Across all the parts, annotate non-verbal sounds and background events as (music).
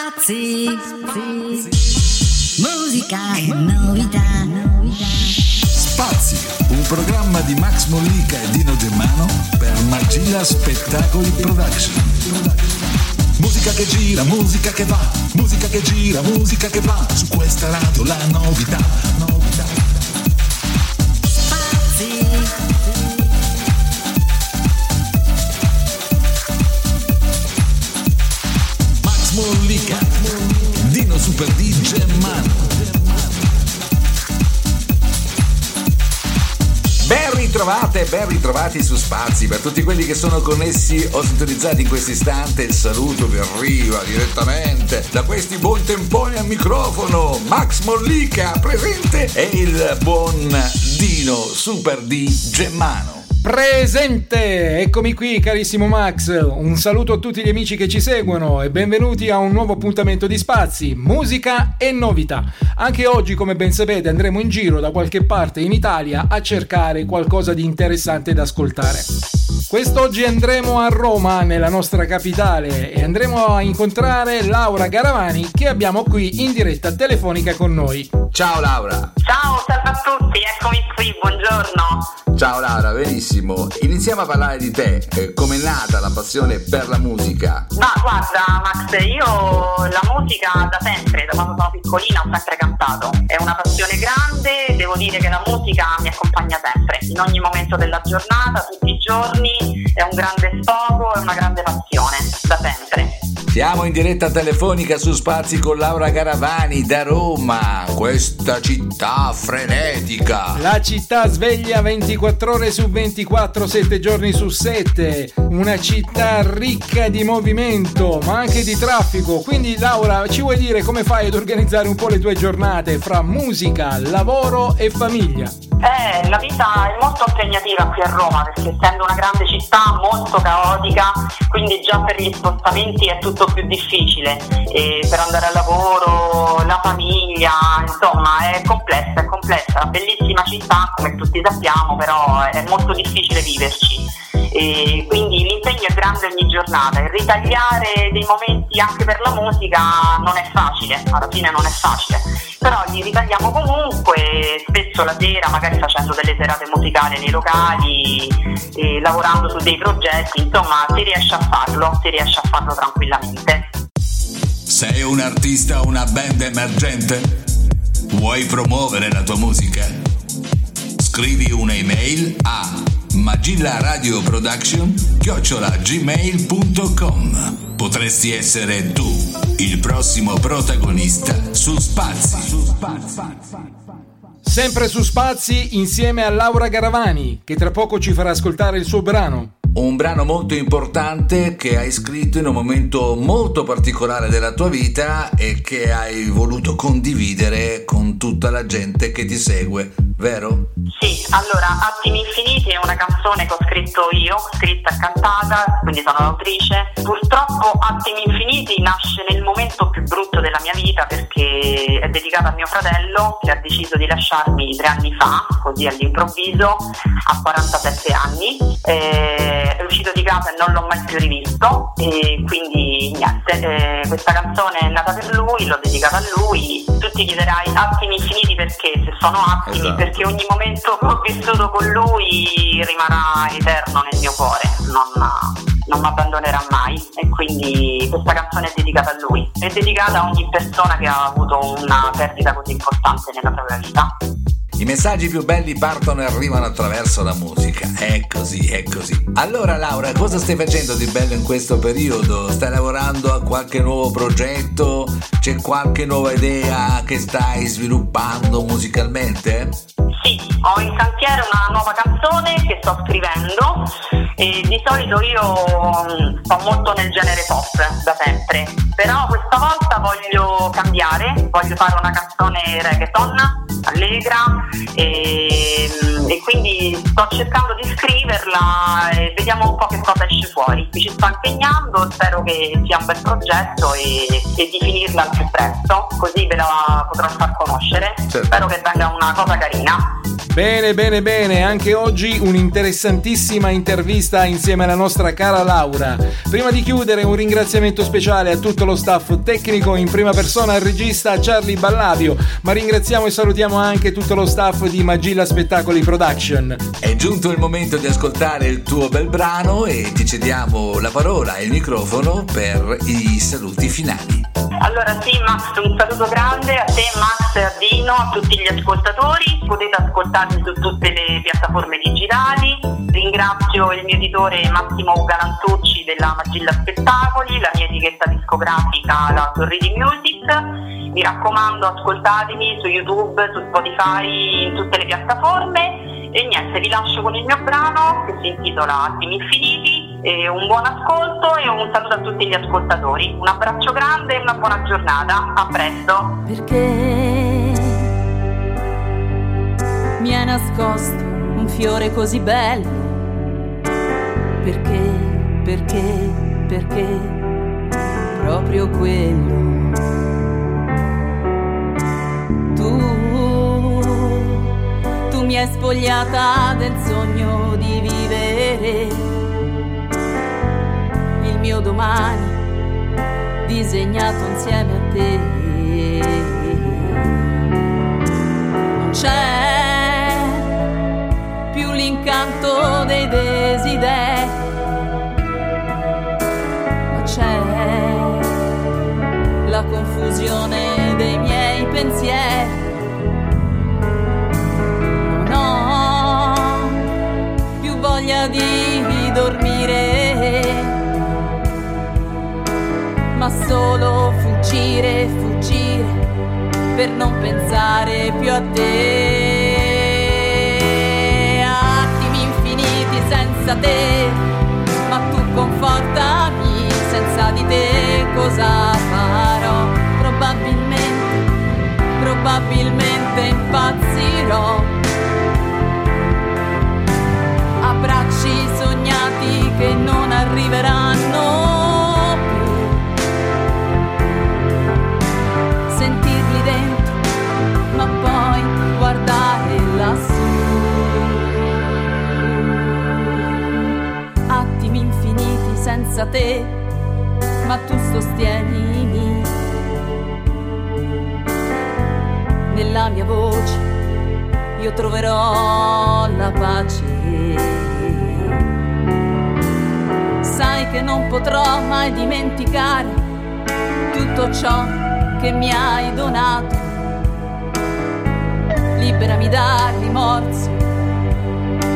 Spazi, musica e novità. Spazi, un programma di Max Mollica e Dino Germano per Magia Spettacoli Production. Musica che gira, musica che va, musica che gira, musica che va, su questa radio la novità, novità. Spazi, Mollica, Dino Super D Germano. Ben ritrovate, ben ritrovati su Spazi. Per tutti quelli che sono connessi o sintonizzati in questo istante, il saluto vi arriva direttamente da questi buon temponi al microfono. Max Mollica presente e il buon Dino Super D Gemmano. Presente! Eccomi qui carissimo Max, un saluto a tutti gli amici che ci seguono e benvenuti a un nuovo appuntamento di Spazi, musica e novità. Anche oggi, come ben sapete, andremo in giro da qualche parte in Italia a cercare qualcosa di interessante da ascoltare. Quest'oggi andremo a Roma, nella nostra capitale, e andremo a incontrare Laura Garavani che abbiamo qui in diretta telefonica con noi. Ciao Laura. Ciao, salve a tutti, eccomi qui, buongiorno. Ciao Laura, benissimo. Iniziamo a parlare di te. Eh, Com'è nata la passione per la musica? Ma guarda Max, io la musica da sempre, da quando sono piccolina ho sempre cantato. È una passione grande, devo dire che la musica mi accompagna sempre, in ogni momento della giornata, tutti i giorni, è un grande sfogo, è una grande passione, da sempre. Siamo in diretta telefonica su Spazi con Laura Garavani da Roma, questa città frenetica. La città sveglia 24 ore su 24, 7 giorni su 7, una città ricca di movimento, ma anche di traffico. Quindi Laura, ci vuoi dire come fai ad organizzare un po' le tue giornate fra musica, lavoro e famiglia? Eh, la vita è molto impegnativa qui a Roma perché essendo una grande città molto caotica, quindi già per gli spostamenti è tutto più difficile. E per andare al lavoro, la famiglia, insomma è complessa, è complessa, bellissima città come tutti sappiamo, però è molto difficile viverci. E quindi l'impegno è grande ogni giornata e ritagliare dei momenti anche per la musica non è facile, alla fine non è facile, però li ritagliamo comunque, spesso la sera magari facendo delle serate musicali nei locali, lavorando su dei progetti, insomma si riesce a farlo, si riesce a farlo tranquillamente. Sei un artista o una band emergente? Vuoi promuovere la tua musica? Scrivi un'email a magillaradioproduction gmail.com Potresti essere tu il prossimo protagonista su Spazi. Sempre su Spazi insieme a Laura Garavani, che tra poco ci farà ascoltare il suo brano. Un brano molto importante che hai scritto in un momento molto particolare della tua vita e che hai voluto condividere con tutta la gente che ti segue, vero? Sì, allora Attimi Infiniti è una canzone che ho scritto io, scritta e cantata, quindi sono l'autrice. Purtroppo Attimi Infiniti nasce nel momento più brutto della mia vita perché è dedicata a mio fratello che ha deciso di lasciarmi tre anni fa, così all'improvviso, a 47 anni. Eh, è uscito di casa e non l'ho mai più rivisto e quindi niente, eh, questa canzone è nata per lui, l'ho dedicata a lui. Tu ti chiederai attimi infiniti perché, se sono attimi, Esatto. perché ogni momento che ho vissuto con lui rimarrà eterno nel mio cuore, non, non mi abbandonerà mai e quindi questa canzone è dedicata a lui, è dedicata a ogni persona che ha avuto una perdita così importante nella propria vita. I messaggi più belli partono e arrivano attraverso la musica. È così, è così. Allora Laura, cosa stai facendo di bello in questo periodo? Stai lavorando a qualche nuovo progetto? C'è qualche nuova idea che stai sviluppando musicalmente? Sì, ho in cantiere una nuova canzone che sto scrivendo e di solito io mm, sto molto nel genere pop da sempre, però questa volta voglio cambiare, voglio fare una canzone reggaeton allegra e, e quindi sto cercando di scriverla e vediamo un po' che cosa esce fuori. Mi ci sto impegnando, spero che sia un bel progetto e, e di finirla al più presto, così ve la potrò far conoscere. Certo. Spero che venga una cosa carina. Bene, bene, bene, anche oggi un'interessantissima intervista insieme alla nostra cara Laura. Prima di chiudere un ringraziamento speciale a tutto lo staff tecnico in prima persona al regista Charlie Ballavio, ma ringraziamo e salutiamo anche tutto lo staff di Magilla Spettacoli Production. È giunto il momento di ascoltare il tuo bel brano e ti cediamo la parola e il microfono per i saluti finali. Allora sì Max, un saluto grande a te Max e a Dino, a tutti gli ascoltatori, potete ascoltarmi su tutte le piattaforme digitali, ringrazio il mio editore Massimo Galantucci della Magilla Spettacoli, la mia etichetta discografica la Sorridi Music, mi raccomando ascoltatemi su YouTube, su Spotify, in tutte le piattaforme e niente, vi lascio con il mio brano che si intitola Attimi Infiniti un buon ascolto e un saluto a tutti gli ascoltatori. Un abbraccio grande e una buona giornata. A presto. Perché mi hai nascosto un fiore così bello? Perché, perché, perché proprio quello. Tu, tu mi hai spogliata del sogno di vivere mio domani disegnato insieme a te. Non c'è l'incanto dei desideri, ma c'è la confusione dei miei pensieri. Non ho più voglia di dormire ma solo fuggire, fuggire per non pensare più a te. Senza te, ma tu confortami, senza di te cosa farò? Probabilmente, probabilmente impazzirò. Abbracci sognati che non arriveranno senza te, ma tu sostienimi nella mia voce, io troverò la pace. Sai che non potrò mai dimenticare tutto ciò che mi hai donato. Liberami dal rimorso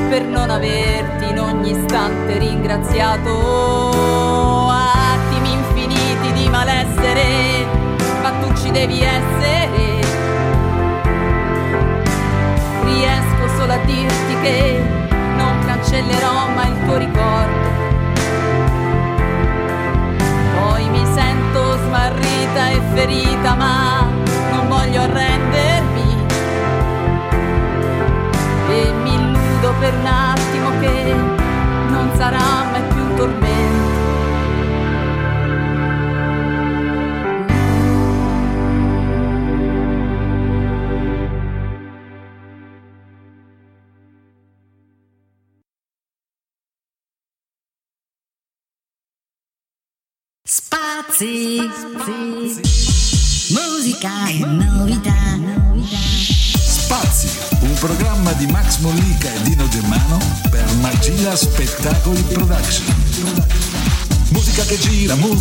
per non averti in ogni istante ringraziato. Attimi infiniti di malessere, ma tu ci devi essere. Riesco solo a dirti che non cancellerò mai il tuo ricordo. Poi mi sento smarrita e ferita, ma non voglio arrendermi. Per un attimo che non sarà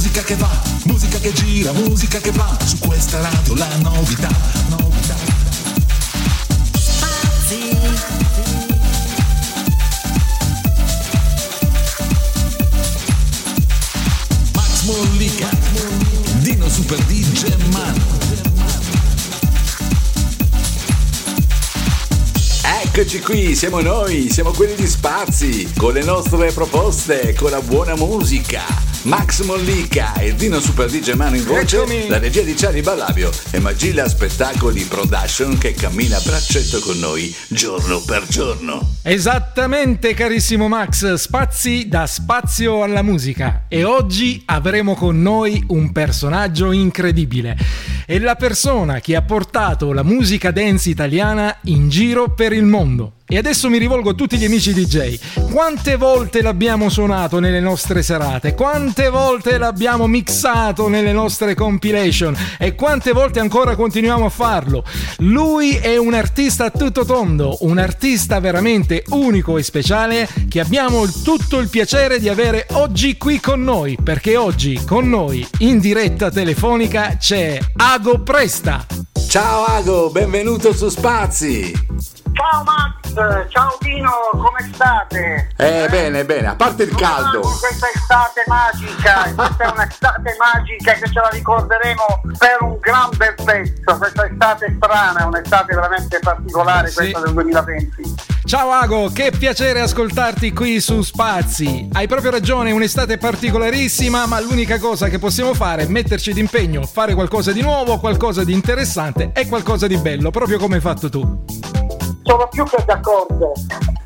musica che va, musica che gira, musica che va, su questa radio la novità, novità. Eccoci qui, siamo noi, siamo quelli di Spazi, con le nostre proposte, con la buona musica. Max Mollica e Dino Super DJ Mano in voce, Eccomi. la regia di Charlie Ballabio e Magilla Spettacoli Production che cammina a braccetto con noi giorno per giorno. Esattamente carissimo Max, spazi da spazio alla musica e oggi avremo con noi un personaggio incredibile. È la persona che ha portato la musica dance italiana in giro per il mondo. E adesso mi rivolgo a tutti gli amici DJ. Quante volte l'abbiamo suonato nelle nostre serate? Quante volte l'abbiamo mixato nelle nostre compilation? E quante volte ancora continuiamo a farlo? Lui è un artista a tutto tondo, un artista veramente unico e speciale che abbiamo tutto il piacere di avere oggi qui con noi, perché oggi con noi in diretta telefonica c'è Ago Presta. Ciao Ago, benvenuto su Spazi. Ciao Max, ciao Dino, come state? Eh, bene, bene, a parte il Come caldo. questa estate magica, (laughs) questa è un'estate magica che ce la ricorderemo per un gran bel pezzo. Questa estate strana, è un'estate veramente particolare, Sì. questa del 2020. Ciao Ago, che piacere ascoltarti qui su Spazi. Hai proprio ragione, è un'estate particolarissima, ma l'unica cosa che possiamo fare è metterci d'impegno, fare qualcosa di nuovo, qualcosa di interessante e qualcosa di bello, proprio come hai fatto tu. Sono più che d'accordo,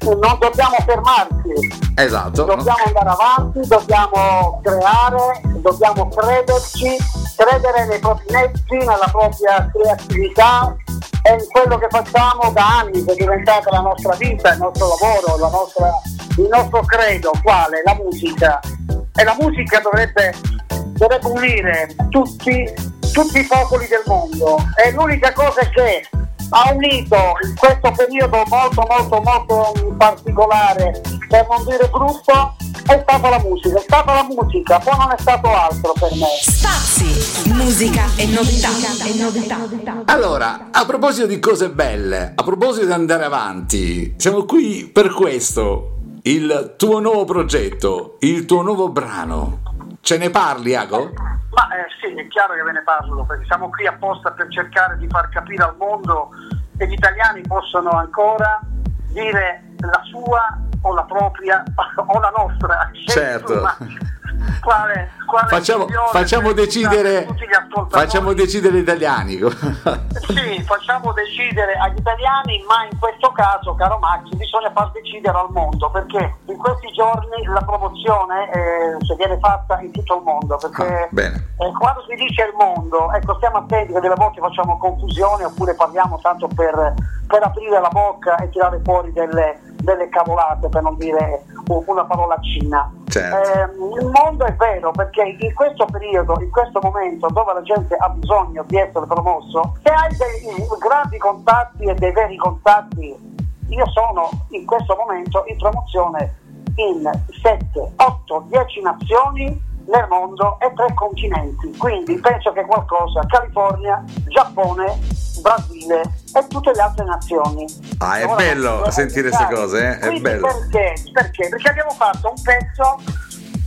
non dobbiamo fermarci, Esatto. no? dobbiamo andare avanti, dobbiamo creare, dobbiamo crederci, credere nei propri mezzi, nella propria creatività e in quello che facciamo da anni, che è diventata la nostra vita, il nostro lavoro, la nostra- il nostro credo, quale? La musica. E la musica dovrebbe, dovrebbe unire tutti, tutti i popoli del mondo. E l'unica cosa che ha unito in questo periodo molto molto molto particolare, per non dire brutto, è stata la musica, è stata la musica, poi non è stato altro per me. Spazi, musica e novità. E novità. Allora, a proposito di cose belle, a proposito di andare avanti, siamo qui per questo. Il tuo nuovo progetto, il tuo nuovo brano. Ce ne parli, Ago? Ma eh, sì, è chiaro che ve ne parlo, perché siamo qui apposta per cercare di far capire al mondo che gli italiani possono ancora dire la sua o la propria (laughs) o la nostra. Certo. Insomma, Quale, quale Facciamo, facciamo decidere, facciamo decidere gli italiani. (laughs) Sì, facciamo decidere agli italiani, ma in questo caso, caro Max, bisogna far decidere al mondo, perché in questi giorni la promozione eh, se viene fatta in tutto il mondo, perché Ah, bene. eh, quando si dice il mondo, ecco, stiamo attenti che delle volte facciamo confusione oppure parliamo tanto per, per aprire la bocca e tirare fuori delle, delle cavolate, per non dire una parolacina. Certo. Ehm, il mondo è vero perché in questo periodo, in questo momento dove la gente ha bisogno di essere promosso, se hai dei grandi contatti e dei veri contatti, io sono in questo momento in promozione in 7, 8, 10 nazioni nel mondo e tre continenti. Quindi penso che qualcosa California, Giappone, Brasile e tutte le altre nazioni. Ah, è Ora, bello sentire queste cose, eh? È Quindi bello. Perché? Perché? Perché abbiamo fatto un pezzo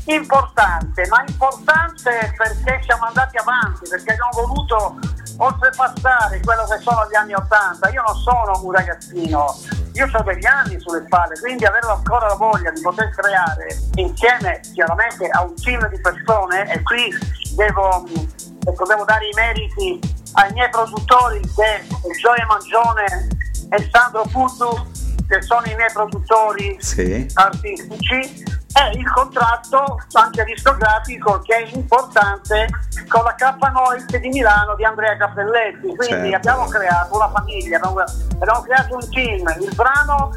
importante, ma importante perché siamo andati avanti, perché abbiamo voluto oltrepassare quello che sono gli anni Ottanta. Io non sono un ragazzino, io ho degli anni sulle spalle, quindi avere ancora la voglia di poter creare insieme chiaramente a un team di persone e qui devo, ecco, devo dare i meriti ai miei produttori che Gioia Mangione e Sandro Putu che sono i miei produttori Sì. artistici e il contratto anche discografico che è importante con la K Noise di Milano di Andrea Cappelletti. Quindi Certo. abbiamo creato una famiglia abbiamo, abbiamo creato un team. Il brano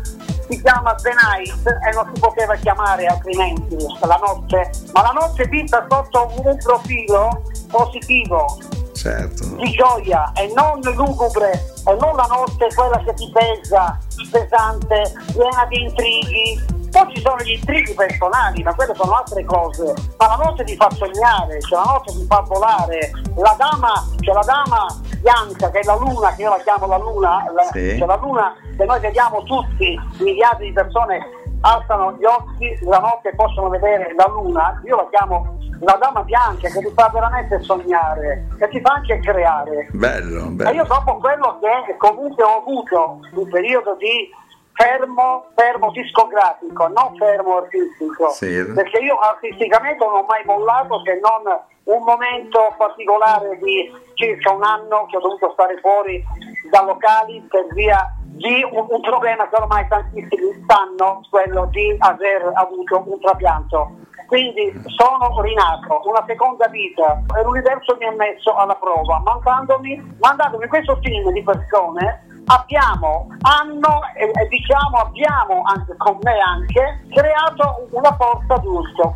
si chiama The Night e non si poteva chiamare altrimenti la notte ma la notte vista sotto un profilo positivo Certo. di gioia e non lugubre e non la notte quella che ti pesa, pesante, piena di intrighi. Poi ci sono gli intrighi personali, ma quelle sono altre cose. Ma la notte ti fa sognare, cioè la notte ti fa volare. La dama, c'è la dama bianca che è la luna, che io la chiamo la luna, la, Sì. c'è la luna che noi vediamo tutti, miliardi di persone alzano gli occhi la notte e possono vedere la luna, io la chiamo la dama bianca che ti fa veramente sognare, che ti fa anche creare. Bello, E io bello. dopo quello che comunque ho avuto un periodo di fermo, fermo discografico, non fermo artistico, Sì. perché io artisticamente non ho mai mollato se non un momento particolare di circa un anno che ho dovuto stare fuori da locali per via di un, un problema che ormai tantissimi sanno, quello di aver avuto un trapianto. quindi sono rinato, una seconda vita e l'universo mi ha messo alla prova, mandandomi, mandandomi questo team di persone abbiamo, hanno e, e diciamo abbiamo anche con me anche creato una forza giusta.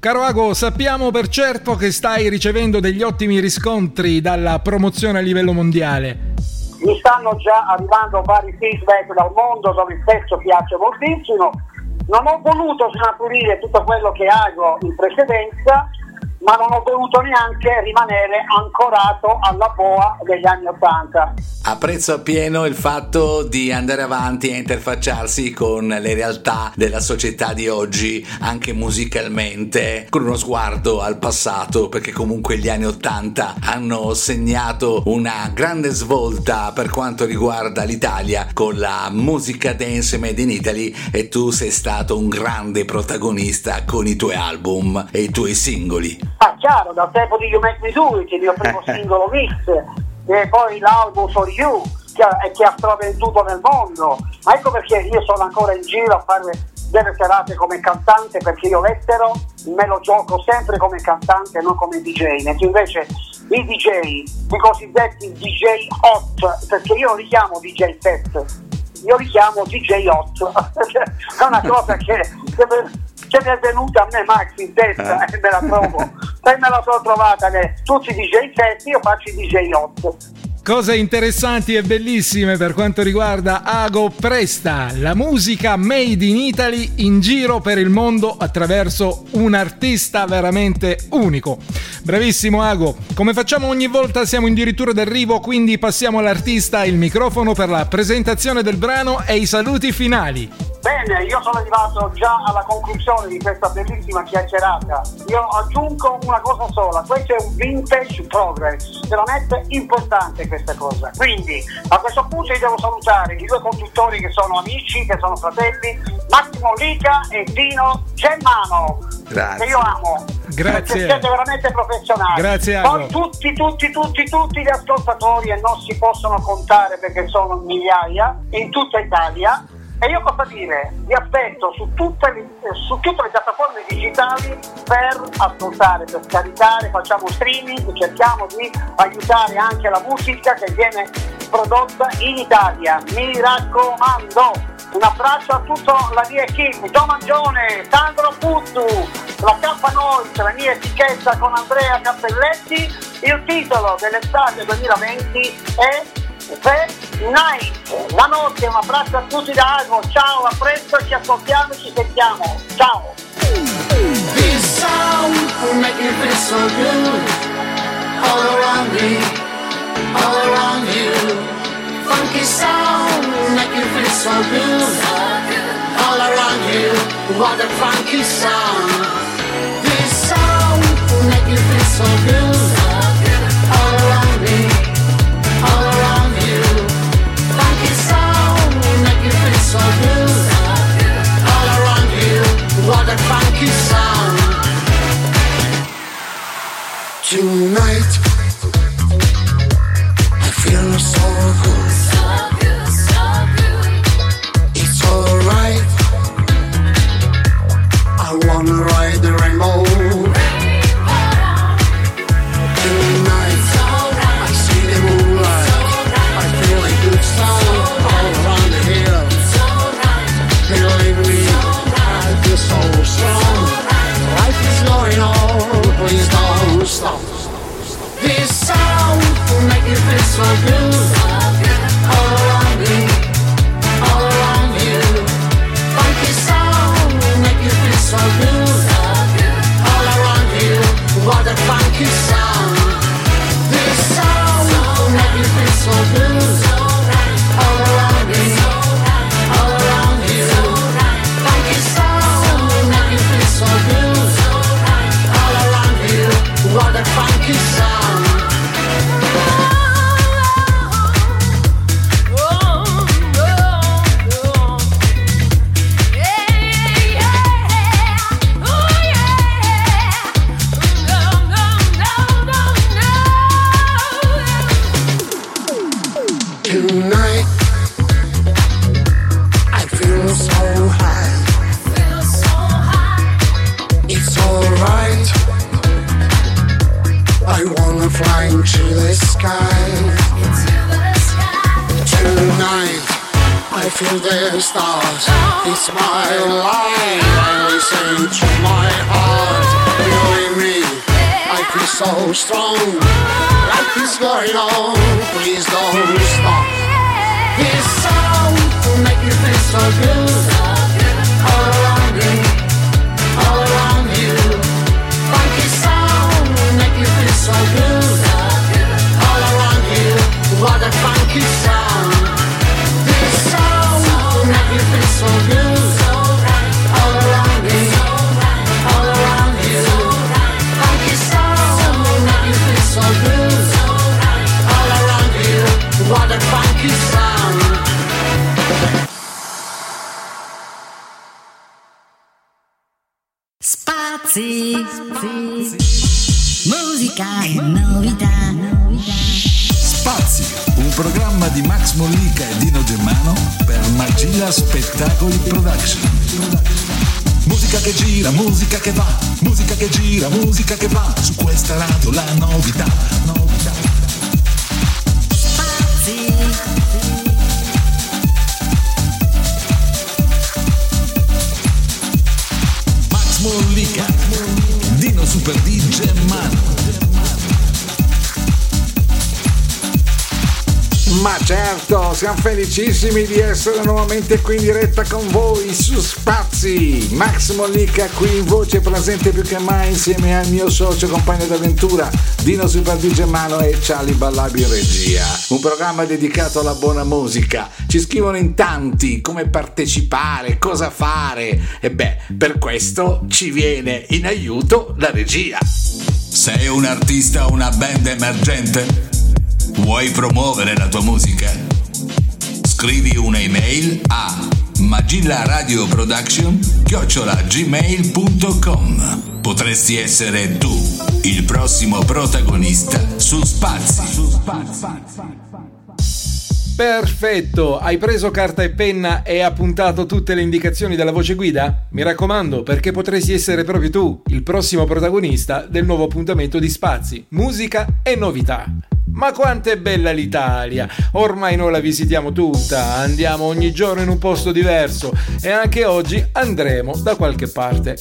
Caro Ago, sappiamo per certo che stai ricevendo degli ottimi riscontri dalla promozione a livello mondiale. Mi stanno già arrivando vari feedback dal mondo dove il testo piace moltissimo. Non ho voluto snaturire tutto quello che hago in precedenza, ma non ho voluto neanche rimanere ancorato alla boa degli anni Ottanta. Apprezzo appieno il fatto di andare avanti e interfacciarsi con le realtà della società di oggi, anche musicalmente, con uno sguardo al passato, perché comunque gli anni Ottanta hanno segnato una grande svolta per quanto riguarda l'Italia con la musica dance made in Italy e tu sei stato un grande protagonista con i tuoi album e i tuoi singoli. Ah, chiaro, dal tempo di You Make Me Do It, il mio primo (laughs) singolo mix e poi l'album For You che, che ha stravenduto nel mondo. Ma ecco perché io sono ancora in giro a fare delle serate come cantante perché io l'estero me lo gioco sempre come cantante e non come DJ, mentre invece i DJ, i cosiddetti DJ hot, perché io non li chiamo DJ set, io li chiamo DJ hot, (laughs) è una cosa che, che, che, mi è venuta a me Max in testa e me la trovo, e me la sono trovata che tutti i DJ set, io faccio i DJ hot. Cose interessanti e bellissime per quanto riguarda Ago Presta, la musica made in Italy in giro per il mondo attraverso un artista veramente unico. Bravissimo Ago, come facciamo ogni volta siamo addirittura d'arrivo, quindi passiamo all'artista il microfono per la presentazione del brano e i saluti finali. Bene, io sono arrivato già alla conclusione di questa bellissima chiacchierata. Io aggiungo una cosa sola, questo è un vintage progress, veramente importante questa cosa. Quindi a questo punto io devo salutare i due conduttori che sono amici, che sono fratelli, Massimo Lica e Dino Germano. Grazie. Che io amo. Grazie. Perché siete veramente professionali. Grazie, Poi tutti, tutti, tutti, tutti gli ascoltatori e non si possono contare perché sono migliaia in tutta Italia. E io cosa dire? Vi aspetto su tutte, le, su tutte le piattaforme digitali per ascoltare, per scaricare, facciamo streaming, cerchiamo di aiutare anche la musica che viene prodotta in Italia. Mi raccomando! Un abbraccio a tutta la mia equipe, Don Mangione, Sandro Puzzu, la K Noise, la mia etichetta con Andrea Cappelletti. Il titolo dell'estate 2020 è The Night. La notte, un abbraccio a tutti da Ago, ciao, a presto, ci ascoltiamo e ci sentiamo. Ciao! This sound make feel so good. All around me, all around you. Funky sound make you feel so good. All around you, what a funky sound. This sound make you feel so good. All around you, what a funky sound. Tonight, so good. Strong. Life is going on. Programma di Max Mollica e Dino Germano per Magilla Spettacoli Production. Musica che gira, musica che va, musica che gira, musica che va, su questa radio la novità, novità. Max Mollica, Dino Super D Germano. Ma certo, siamo felicissimi di essere nuovamente qui in diretta con voi su Spazi. Max Mollica qui in voce presente più che mai insieme al mio socio compagno d'avventura Dino Super di Germano e Charlie Ballabi regia. Un programma dedicato alla buona musica. Ci scrivono in tanti come partecipare, cosa fare e beh, per questo ci viene in aiuto la regia. Sei un artista o una band emergente? Vuoi promuovere la tua musica? Scrivi un'email a magillaradioproduction gmail.com Potresti essere tu il prossimo protagonista su Spazi. Perfetto, hai preso carta e penna e appuntato tutte le indicazioni della voce guida? Mi raccomando, perché potresti essere proprio tu il prossimo protagonista del nuovo appuntamento di Spazi, musica e novità. Ma quanto è bella l'Italia! Ormai noi la visitiamo tutta, andiamo ogni giorno in un posto diverso e anche oggi andremo da qualche parte.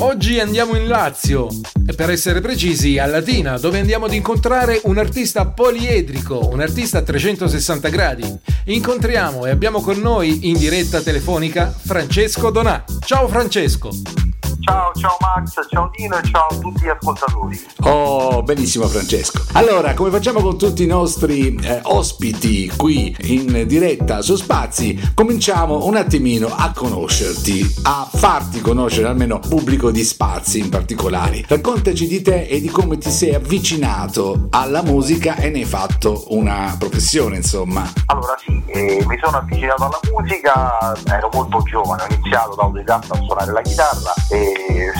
Oggi andiamo in Lazio e per essere precisi a Latina, dove andiamo ad incontrare un artista poliedrico, un artista a 360 gradi. Incontriamo e abbiamo con noi in diretta telefonica Francesco Donà. Ciao Francesco! Ciao, ciao Max, ciao Dino e ciao a tutti gli ascoltatori. Oh, benissimo Francesco. Allora, come facciamo con tutti i nostri eh, ospiti qui in diretta su Spazi, cominciamo un attimino a conoscerti, a farti conoscere almeno pubblico di Spazi in particolare. Raccontaci di te e di come ti sei avvicinato alla musica e ne hai fatto una professione, insomma. Allora sì, eh, mi sono avvicinato alla musica, ero molto giovane, ho iniziato da autodidatta a suonare la chitarra e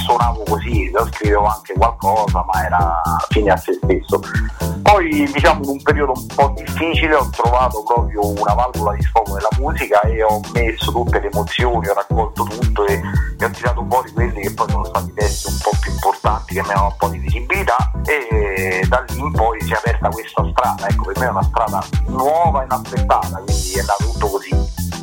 suonavo così, scrivevo anche qualcosa, ma era fine a se stesso. Poi diciamo in un periodo un po' difficile ho trovato proprio una valvola di sfogo nella musica e ho messo tutte le emozioni, ho raccolto tutto e, e ho tirato fuori quelli che poi sono stati testi un po' più importanti che mi avevano un po' di visibilità e da lì in poi si è aperta questa strada, ecco per me è una strada nuova e inaspettata, quindi è nato tutto così.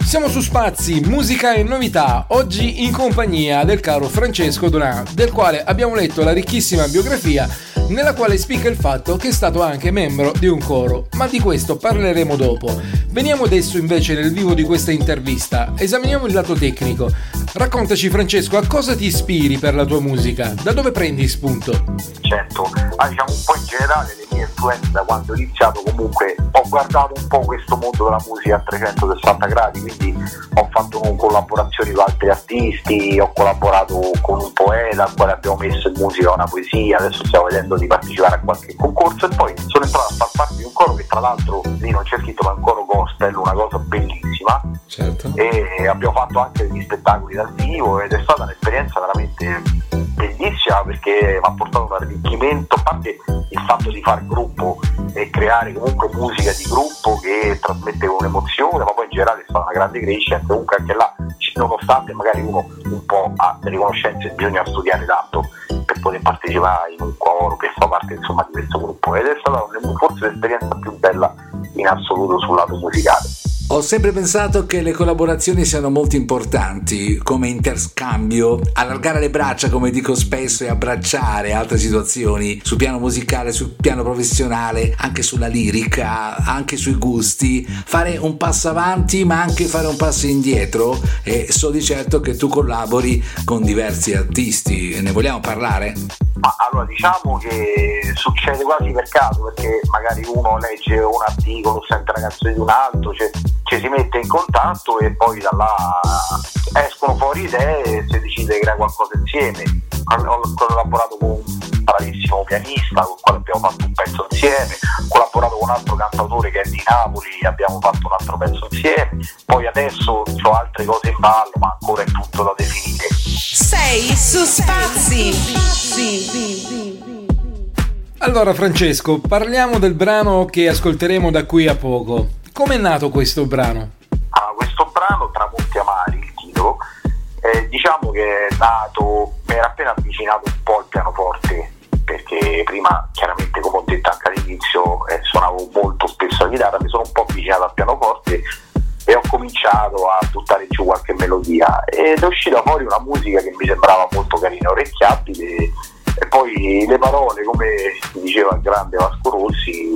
Siamo su Spazi, musica e novità, oggi in compagnia del caro Francesco Donà, del quale abbiamo letto la ricchissima biografia nella quale spiega il fatto che è stato anche membro di un coro, ma di questo parleremo dopo. Veniamo adesso invece nel vivo di questa intervista, esaminiamo il lato tecnico. Raccontaci Francesco, a cosa ti ispiri per la tua musica? Da dove prendi spunto? Certo, ah, diciamo un po' in generale influenze da quando ho iniziato comunque ho guardato un po' questo mondo della musica a 360 gradi, quindi ho fatto collaborazioni con altri artisti, ho collaborato con un poeta al quale abbiamo messo in musica una poesia, adesso stiamo vedendo di partecipare a qualche concorso e poi sono entrato a far parte di un coro che tra l'altro lì non c'è scritto ma è un coro gospel, una cosa bellissima Certo. e abbiamo fatto anche degli spettacoli dal vivo ed è stata un'esperienza veramente bellissima perché mi ha portato un arricchimento, a parte il fatto di fare gruppo e creare comunque musica di gruppo che trasmette un'emozione, ma poi in generale è stata una grande crescita, comunque anche là, nonostante magari uno un po' ha delle conoscenze bisogna studiare tanto per poter partecipare in un coro che fa parte insomma di questo gruppo ed è stata forse l'esperienza più bella in assoluto sul lato musicale. Ho sempre pensato che le collaborazioni siano molto importanti come interscambio, allargare le braccia come dico spesso e abbracciare altre situazioni sul piano musicale, sul piano professionale, anche sulla lirica, anche sui gusti, fare un passo avanti ma anche fare un passo indietro. E so di certo che tu collabori con diversi artisti, ne vogliamo parlare? Ma allora diciamo che succede quasi per caso perché magari uno legge un articolo, sente una canzone di un altro, cioè, ci si mette in contatto e poi da là escono fuori idee e si decide di creare qualcosa insieme. Ho collaborato con un bravissimo pianista con il quale abbiamo fatto un pezzo insieme, ho collaborato con un altro cantautore che è di Napoli, abbiamo fatto un altro pezzo insieme, poi adesso ho altre cose in ballo ma ancora è tutto da definire. Sei su Spazi. Allora Francesco, parliamo del brano che ascolteremo da qui a poco. Com'è nato questo brano? Ah, questo brano, Tramonti Amari, il titolo, eh, diciamo che è nato, mi era appena avvicinato un po' al pianoforte, perché prima chiaramente come ho detto anche all'inizio eh, suonavo molto spesso la chitarra, mi sono un po' avvicinato al pianoforte e ho cominciato a buttare giù qualche melodia ed è uscita fuori una musica che mi sembrava molto carina, orecchiabile e poi le parole, come diceva il grande Vasco Rossi,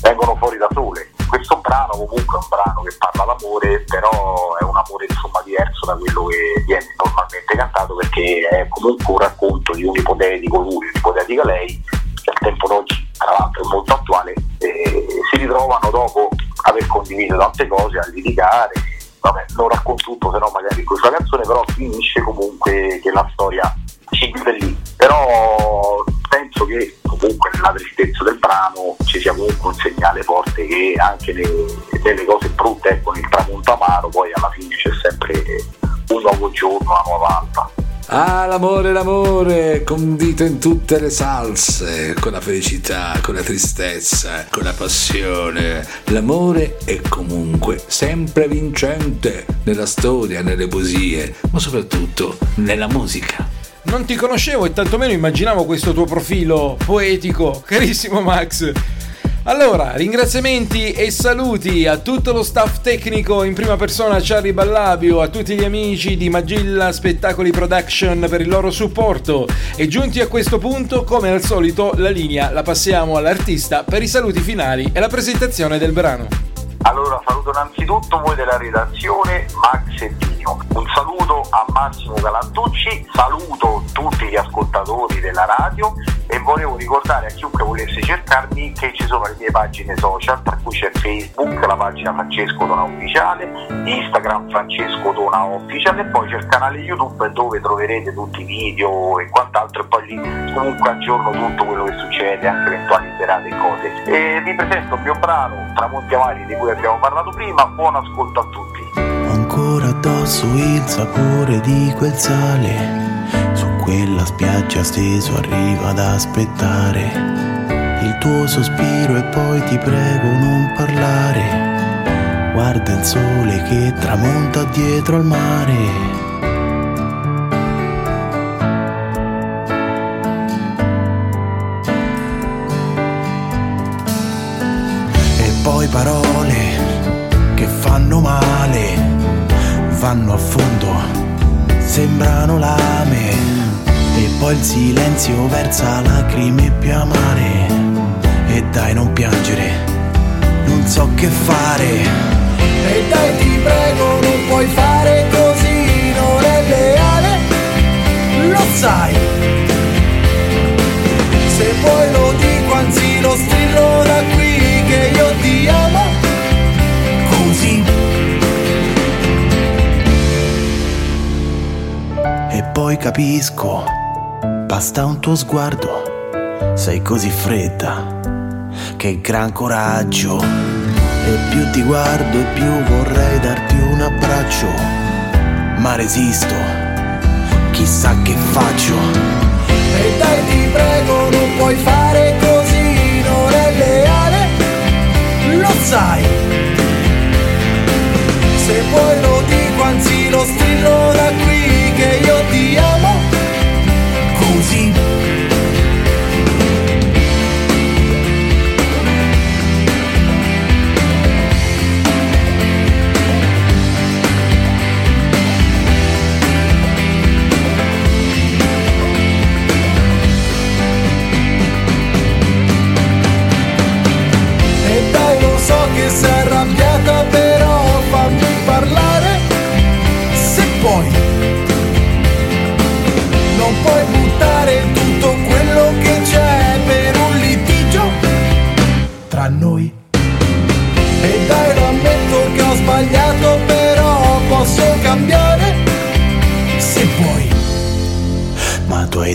vengono fuori da sole. Questo brano comunque è un brano che parla d'amore, però è un amore insomma diverso da quello che viene normalmente cantato perché è comunque un racconto di un ipotetico lui, un'ipotetica lei, che al tempo d'oggi tra l'altro è molto attuale, e si ritrovano dopo aver condiviso tante cose a litigare. Vabbè, non racconto tutto, se no magari questa canzone, però finisce comunque che la storia si chiude lì. Però penso che comunque nella tristezza del brano ci sia comunque un segnale forte che anche nelle cose brutte, ecco, nel tramonto amaro, poi alla fine c'è sempre un nuovo giorno, una nuova alba. Ah, l'amore, l'amore, condito in tutte le salse, con la felicità, con la tristezza, con la passione. L'amore è comunque sempre vincente nella storia, nelle poesie, ma soprattutto nella musica. Non ti conoscevo e tantomeno immaginavo questo tuo profilo poetico, (laughs) carissimo Max. Allora, ringraziamenti e saluti a tutto lo staff tecnico in prima persona Charlie Ballabio, a tutti gli amici di Magilla Spettacoli Production per il loro supporto e giunti a questo punto, come al solito, la linea la passiamo all'artista per i saluti finali e la presentazione del brano. Allora saluto innanzitutto voi della redazione, Max e Dino. Un saluto a Massimo Galantucci, saluto tutti gli ascoltatori della radio e volevo ricordare a chiunque volesse cercarmi che ci sono le mie pagine social, tra cui c'è Facebook, la pagina Francesco Dona Ufficiale, Instagram Francesco Dona Official e poi c'è il canale YouTube dove troverete tutti i video e quant'altro e poi lì comunque aggiorno tutto quello che succede, anche eventuali serate e cose. E vi presento il mio brano Tramonti Amari di cui abbiamo parlato prima, buon ascolto a tutti. Ancora addosso il sapore di quel sale. Quella spiaggia steso arriva ad aspettare. Il tuo sospiro e poi ti prego non parlare. Guarda il sole che tramonta dietro al mare. E poi parole che fanno male, vanno a fondo, sembrano lame. E poi il silenzio versa lacrime più amare. E dai non piangere, non so che fare. E dai ti prego non puoi fare così, non è leale, lo sai. Se vuoi lo dico, anzi lo strillo da qui che io ti amo così. E poi capisco, basta un tuo sguardo, sei così fredda, che gran coraggio. E più ti guardo e più vorrei darti un abbraccio, ma resisto, chissà che faccio. E dai ti prego non puoi fare così, non è leale, lo sai. Se vuoi lo dico, anzi lo strillo da qui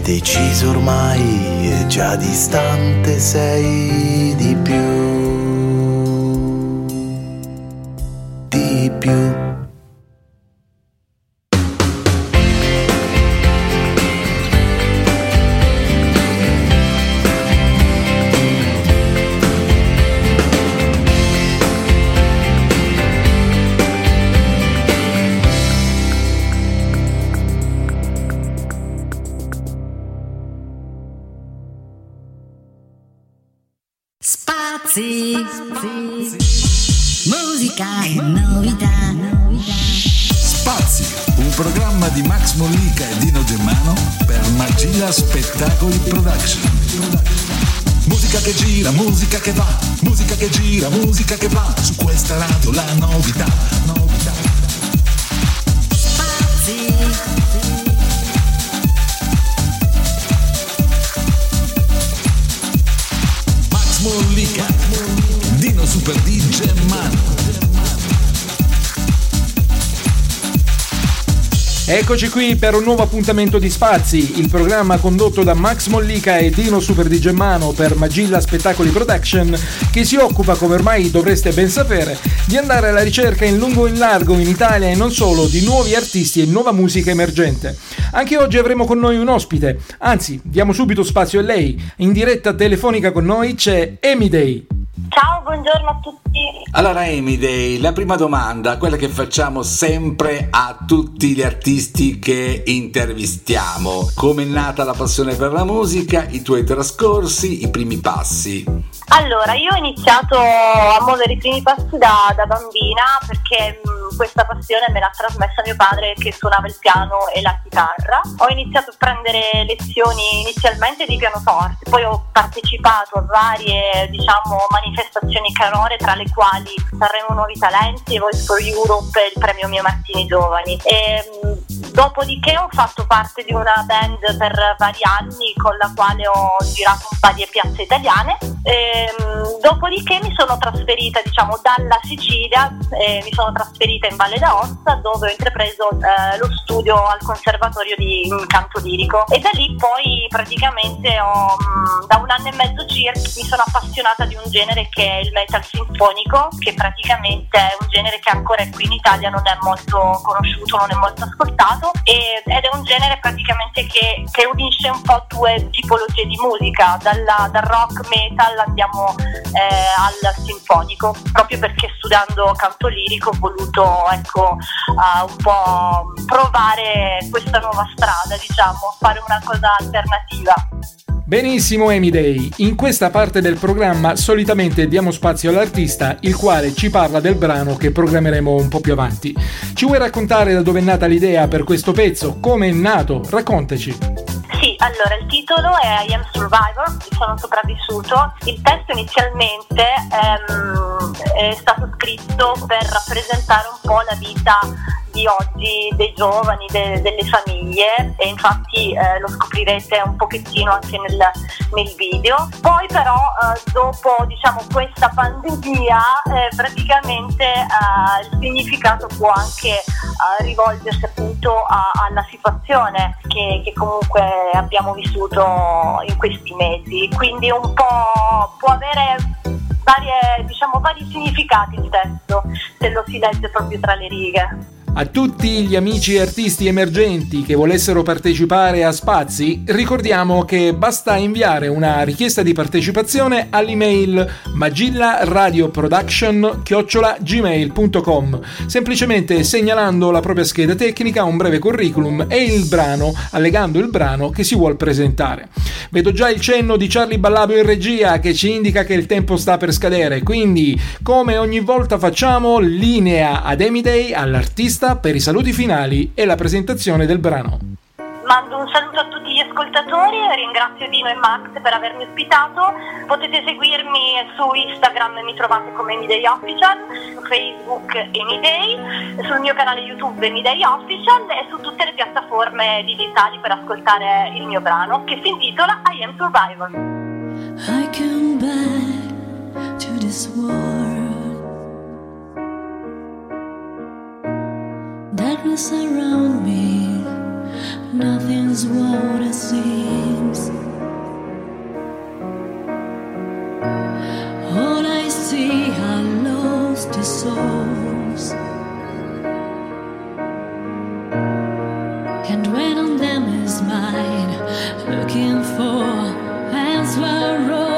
deciso ormai e già distante sei di più. Spettacoli Production. Musica che gira, musica che va, musica che gira, musica che va, su questa radio la novità, novità. Max Mollica, Dino Super D Germano. Eccoci qui per un nuovo appuntamento di Spazi, il programma condotto da Max Mollica e Dino Super di Gemmano per Magilla Spettacoli Production, che si occupa, come ormai dovreste ben sapere, di andare alla ricerca in lungo e in largo in Italia e non solo di nuovi artisti e nuova musica emergente. Anche oggi avremo con noi un ospite, anzi, diamo subito spazio a lei. In diretta telefonica con noi c'è Amy Day. Ciao, buongiorno a tutti. Allora Amy Day, la prima domanda, quella che facciamo sempre a tutti gli artisti che intervistiamo. Come è nata la passione per la musica, i tuoi trascorsi, i primi passi? Allora, io ho iniziato a muovere i primi passi da, da bambina perché mh, questa passione me l'ha trasmessa mio padre che suonava il piano e la chitarra. Ho iniziato a prendere lezioni inizialmente di pianoforte, poi ho partecipato a varie, diciamo, manifestazioni canore, tra le quali Sanremo Nuovi Talenti Voice for Europe e il premio Mio Martini Giovani. E, dopodiché ho fatto parte di una band per vari anni con la quale ho girato in varie piazze italiane. E, mh, dopodiché mi sono trasferita diciamo dalla Sicilia e mi sono trasferita in Valle d'Aosta dove ho intrapreso eh, lo studio al conservatorio di canto lirico. E da lì poi praticamente ho, mh, da un anno e mezzo circa mi sono appassionata di un genere che è il metal sinfonico che praticamente è un genere che ancora qui in Italia non è molto conosciuto, non è molto ascoltato e- ed è un genere praticamente che, che unisce un po' due tipologie di musica, dalla- dal rock metal andiamo eh, al sinfonico, proprio perché studiando canto lirico ho voluto ecco, eh, un po' provare questa nuova strada, diciamo, fare una cosa alternativa. Benissimo Amy Day, in questa parte del programma solitamente diamo spazio all'artista il quale ci parla del brano che programmeremo un po' più avanti. Ci vuoi raccontare da dove è nata l'idea per questo pezzo? Come è nato? Raccontaci. Sì, allora il titolo è I Am Survivor, sono sopravvissuto. Il testo inizialmente ehm, è stato scritto per rappresentare un po' la vita di oggi dei giovani, de- delle famiglie e infatti eh, lo scoprirete un pochettino anche nel, nel video. Poi però eh, dopo diciamo questa pandemia eh, praticamente eh, il significato può anche eh, rivolgersi appunto a- alla situazione che, che comunque abbiamo vissuto in questi mesi. Quindi un po' può avere varie, diciamo, vari significati il testo se lo si legge proprio tra le righe. A tutti gli amici artisti emergenti che volessero partecipare a Spazi, ricordiamo che basta inviare una richiesta di partecipazione all'email magillaradioproduction-gmail.com semplicemente segnalando la propria scheda tecnica, un breve curriculum e il brano, allegando il brano che si vuol presentare. Vedo già il cenno di Charlie Ballabio in regia che ci indica che il tempo sta per scadere, quindi come ogni volta facciamo, linea ad Day all'artista vista per i saluti finali e la presentazione del brano. Mando un saluto a tutti gli ascoltatori, ringrazio Dino e Max per avermi ospitato, potete seguirmi su Instagram, mi trovate come Miday Official, su Facebook Emiday, sul mio canale YouTube Emiday Official e su tutte le piattaforme digitali per ascoltare il mio brano che si intitola I Am Survival. I come back to this world. darkness around me, nothing's what it seems. All I see are lost souls, and when on them is mine, looking for answer. Oh,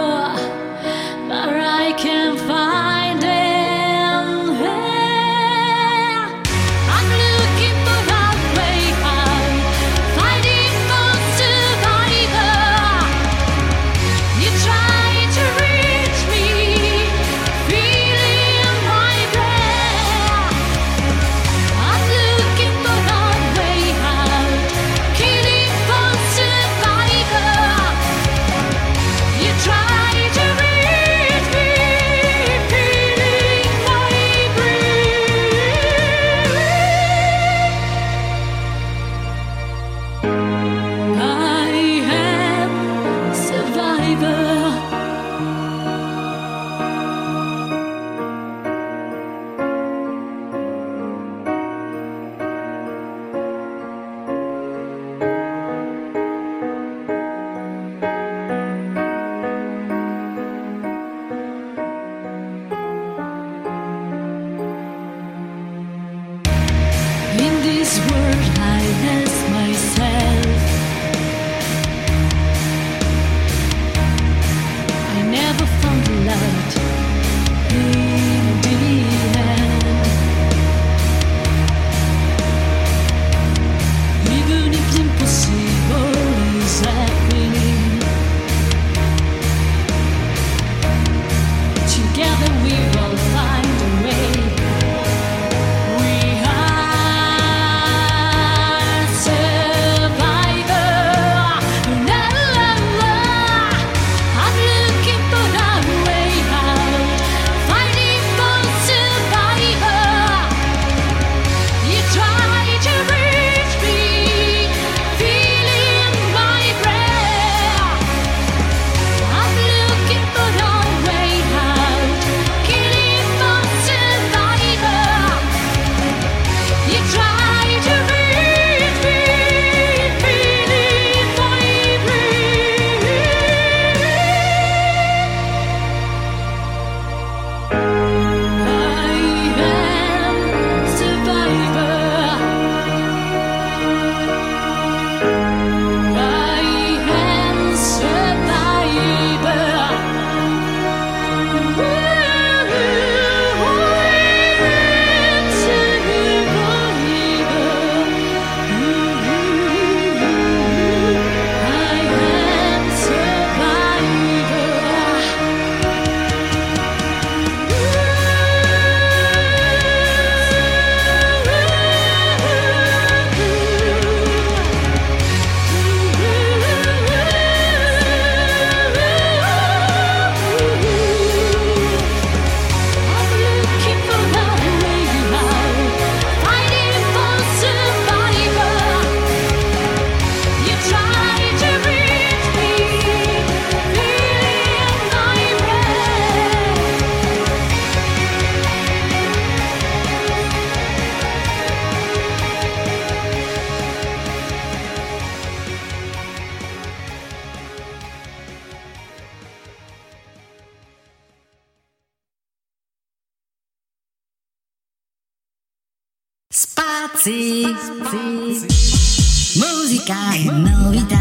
novità.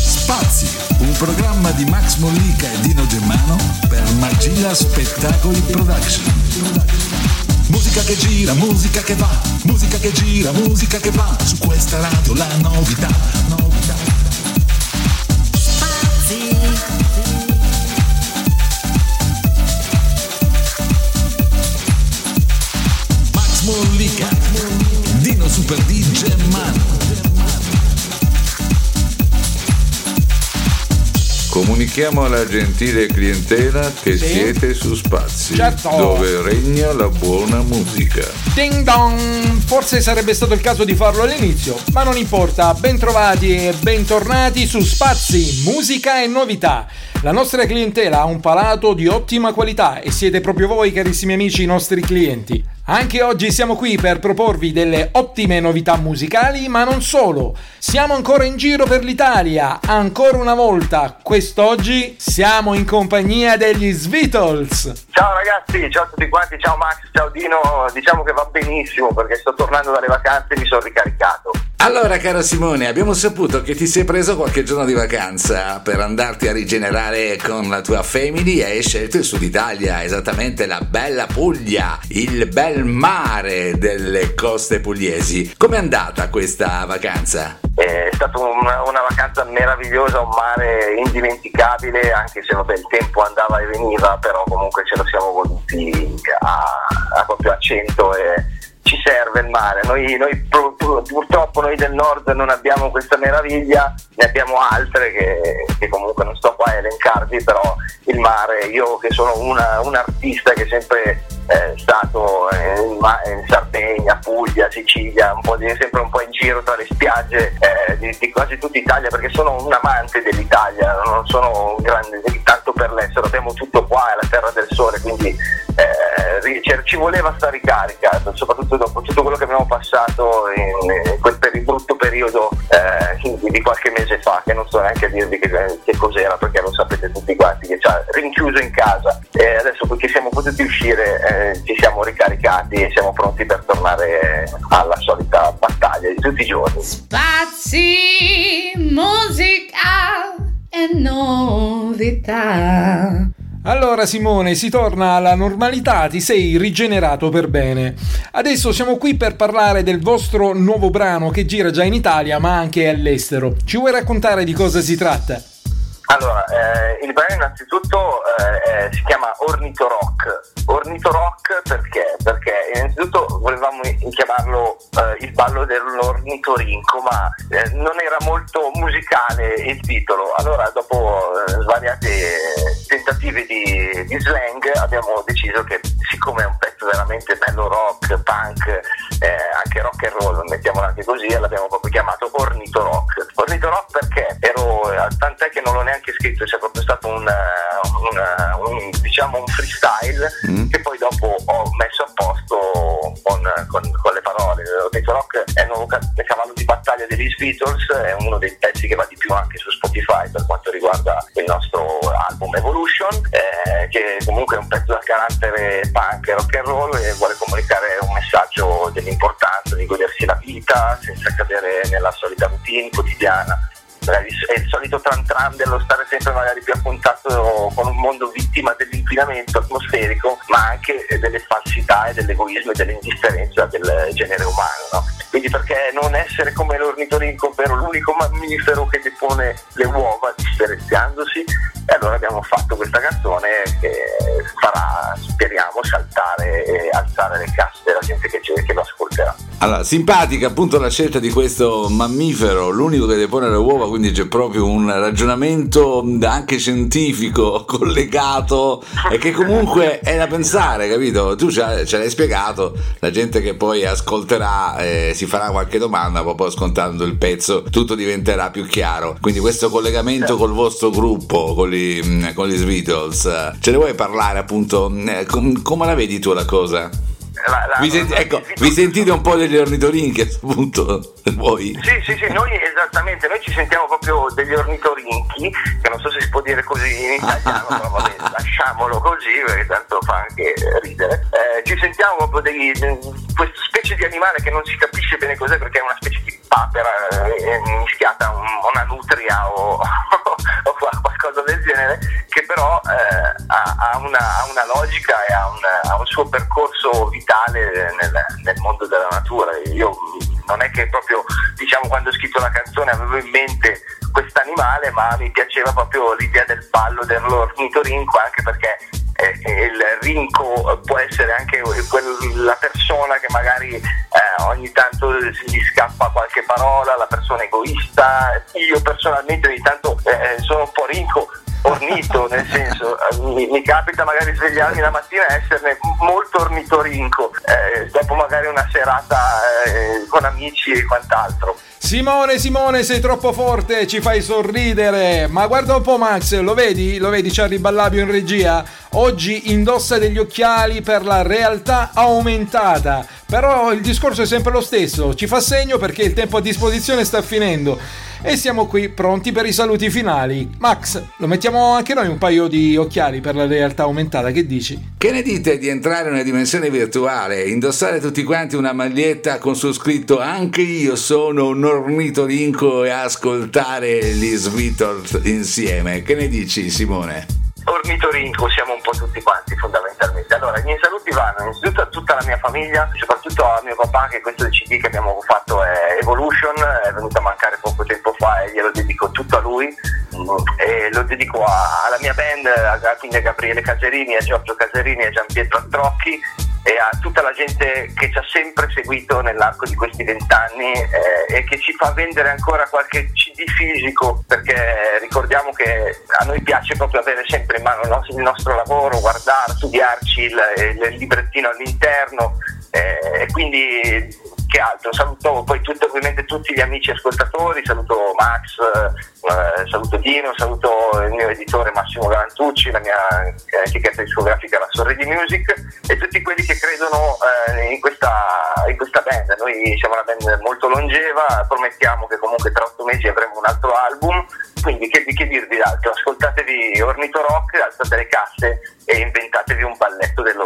Spazi, un programma di Max Mollica e Dino Germano per Magilla Spettacoli Production. Musica che gira, musica che va, musica che gira, musica che va, su questa radio la novità, novità. Spazi. Mollica, Dino Super DJ Mano. Comunichiamo alla gentile clientela che Sì. siete su Spazi, Certo. dove regna la buona musica. Ding dong! Forse sarebbe stato il caso di farlo all'inizio, ma non importa. Bentrovati e bentornati su Spazi, musica e novità. La nostra clientela ha un palato di ottima qualità e siete proprio voi, carissimi amici, i nostri clienti. Anche oggi siamo qui per proporvi delle ottime novità musicali, ma non solo. Siamo ancora in giro per l'Italia, ancora una volta. Quest'oggi siamo in compagnia degli Svitals. Ciao ragazzi, ciao a tutti quanti, ciao Max, ciao Dino, diciamo che va benissimo perché sto tornando dalle vacanze e mi sono ricaricato. Allora, caro Simone, abbiamo saputo che ti sei preso qualche giorno di vacanza per andarti a rigenerare con la tua family e hai scelto il Sud Italia, esattamente la bella Puglia, il bel mare delle coste pugliesi. Com'è andata questa vacanza? È stata una, una vacanza meravigliosa, un mare indimenticabile, anche se vabbè, il tempo andava e veniva, però comunque ce lo siamo voluti a, a proprio accento e ci serve il mare. Noi, noi pur- pur- purtroppo noi del nord non abbiamo questa meraviglia, ne abbiamo altre che, che comunque non sto qua a elencarvi, però il mare, io che sono una- un artista che sempre è stato in, ma- in Sardegna, Puglia, Sicilia, un po' di- sempre un po' in giro tra le spiagge eh, di, di quasi tutta Italia perché sono un amante dell'Italia, non sono un grande tanto per l'estero, abbiamo tutto qua, è la terra del sole, quindi eh, ri- ci- voleva sta ricarica, soprattutto dopo tutto quello che abbiamo passato in, in quel peri- brutto periodo eh, di, qualche mese fa, che non so neanche dirvi che, che cos'era perché lo sapete tutti quanti, che ci ha rinchiuso in casa. Adesso che siamo potuti uscire eh, ci siamo ricaricati e siamo pronti per tornare alla solita battaglia di tutti i giorni. Spazi, musica e novità. Allora Simone, si torna alla normalità, ti sei rigenerato per bene. Adesso siamo qui per parlare del vostro nuovo brano che gira già in Italia ma anche all'estero. Ci vuoi raccontare di cosa si tratta? Allora, eh, il brano innanzitutto eh, eh, si chiama Ornito Rock. Ornito Rock perché? Perché innanzitutto volevamo chiamarlo eh, il ballo dell'ornitorinco, ma eh, non era molto musicale il titolo. Allora, dopo eh, svariate tentative di, di slang, abbiamo deciso che siccome è un pezzo veramente bello rock, punk, anche rock and roll, mettiamolo anche così, l'abbiamo proprio chiamato Ornito Rock. Ornito Rock perché ero, tant'è che non l'ho neanche scritto, c'è proprio stato un, eh, un, eh, un, diciamo un freestyle che poi dopo ho messo a posto con, con- con le parole. Ornito Rock è il nuovo ca- cavallo di battaglia degli Beatles, è uno dei pezzi che va di più anche su Spotify per quanto riguarda il nostro album Evolution, eh, che comunque è un pezzo da carattere punk rock and roll e vuole comunicare un messaggio dell'importanza di godersi la vita senza cadere nella solita routine quotidiana. È il solito tran tran dello stare sempre magari più a contatto con un mondo vittima dell'inquinamento atmosferico, ma anche delle falsità e dell'egoismo e dell'indifferenza del genere umano. no? Quindi perché non essere come l'ornitorinco, ovvero l'unico mammifero che depone le uova differenziandosi? E allora abbiamo fatto questa canzone che farà, speriamo, saltare e alzare le casse della gente che, che lo ascolterà. Allora, simpatica appunto la scelta di questo mammifero, l'unico che depone le uova, quindi c'è proprio un ragionamento anche scientifico (laughs) collegato e che comunque è da pensare, capito? Tu ce l'hai spiegato, la gente che poi ascolterà eh, si farà qualche domanda, proprio ascoltando il pezzo tutto diventerà più chiaro. Quindi questo collegamento col vostro gruppo, con gli, con gli Beatles, ce ne vuoi parlare appunto? eh, com- come la vedi tu la cosa? La- la- Vi, senti- ecco, vi sentite un po' degli ornitorinchi a questo punto? (laughs) Voi? Sì, sì, sì, noi esattamente, noi ci sentiamo proprio degli ornitorinchi, che non so se si può dire così in italiano, però vabbè, (laughs) lasciamolo così, perché tanto fa anche ridere. Eh, ci sentiamo proprio dei, questa specie di animale che non si capisce bene cos'è, perché è una specie di papera eh, mischiata a un- una nutria o, (laughs) o genere, che però eh, ha, una, ha una logica e ha un, ha un suo percorso vitale nel, nel mondo della natura. Io non è che proprio, diciamo, quando ho scritto la canzone avevo in mente quest'animale, ma mi piaceva proprio l'idea del ballo dell'ornitorinco, anche perché eh, il rinco può essere anche la persona che magari eh, ogni tanto gli scappa qualche parola, la persona egoista. Io personalmente ogni tanto eh, sono un po' rinco, ornito, nel senso, mi, mi capita magari svegliarmi la mattina e esserne molto ornitorinco, eh, dopo magari una serata eh, con amici e quant'altro. Simone, Simone, sei troppo forte, ci fai sorridere. Ma guarda un po' Max, lo vedi? Lo vedi Charlie Ballabio in regia? Oggi indossa degli occhiali per la realtà aumentata. Però il discorso è sempre lo stesso, ci fa segno perché il tempo a disposizione sta finendo. E siamo qui pronti per i saluti finali. Max, lo mettiamo anche noi un paio di occhiali per la realtà aumentata, che dici? Che ne dite di entrare in una dimensione virtuale, indossare tutti quanti una maglietta con su scritto anche io sono un ornitorinco e ascoltare gli Beatles insieme? Che ne dici Simone? Ornitorinco siamo un po' tutti quanti fondamentalmente. Allora, i miei saluti vanno innanzitutto a tutta la mia famiglia, soprattutto a mio papà che questo CD che abbiamo fatto è Evolution, è venuto a mancare poco tempo fa e glielo dedico tutto a lui e lo dedico a- alla mia band, a, quindi a Gabriele Caserini, a Giorgio Caserini, a Gian Pietro Antrocchi e a tutta la gente che ci ha sempre seguito nell'arco di questi vent'anni eh, e che ci fa vendere ancora qualche CD fisico perché ricordiamo che a noi piace proprio avere sempre in mano il nostro, il nostro lavoro, guardare, studiarci il, il librettino all'interno eh, e quindi che altro? Saluto poi tutti, ovviamente tutti gli amici ascoltatori, saluto Max, eh, saluto Dino, saluto il mio editore Massimo Galantucci, la mia eh, etichetta discografica La Sorredi Music e tutti quelli che credono eh, in, questa, in questa band. Noi siamo una band molto longeva, promettiamo che comunque tra otto mesi avremo un altro album, quindi che, che dirvi d'altro? Ascoltatevi Ornito Rock, alzate le casse e inventatevi un balletto dell'ornitorinco.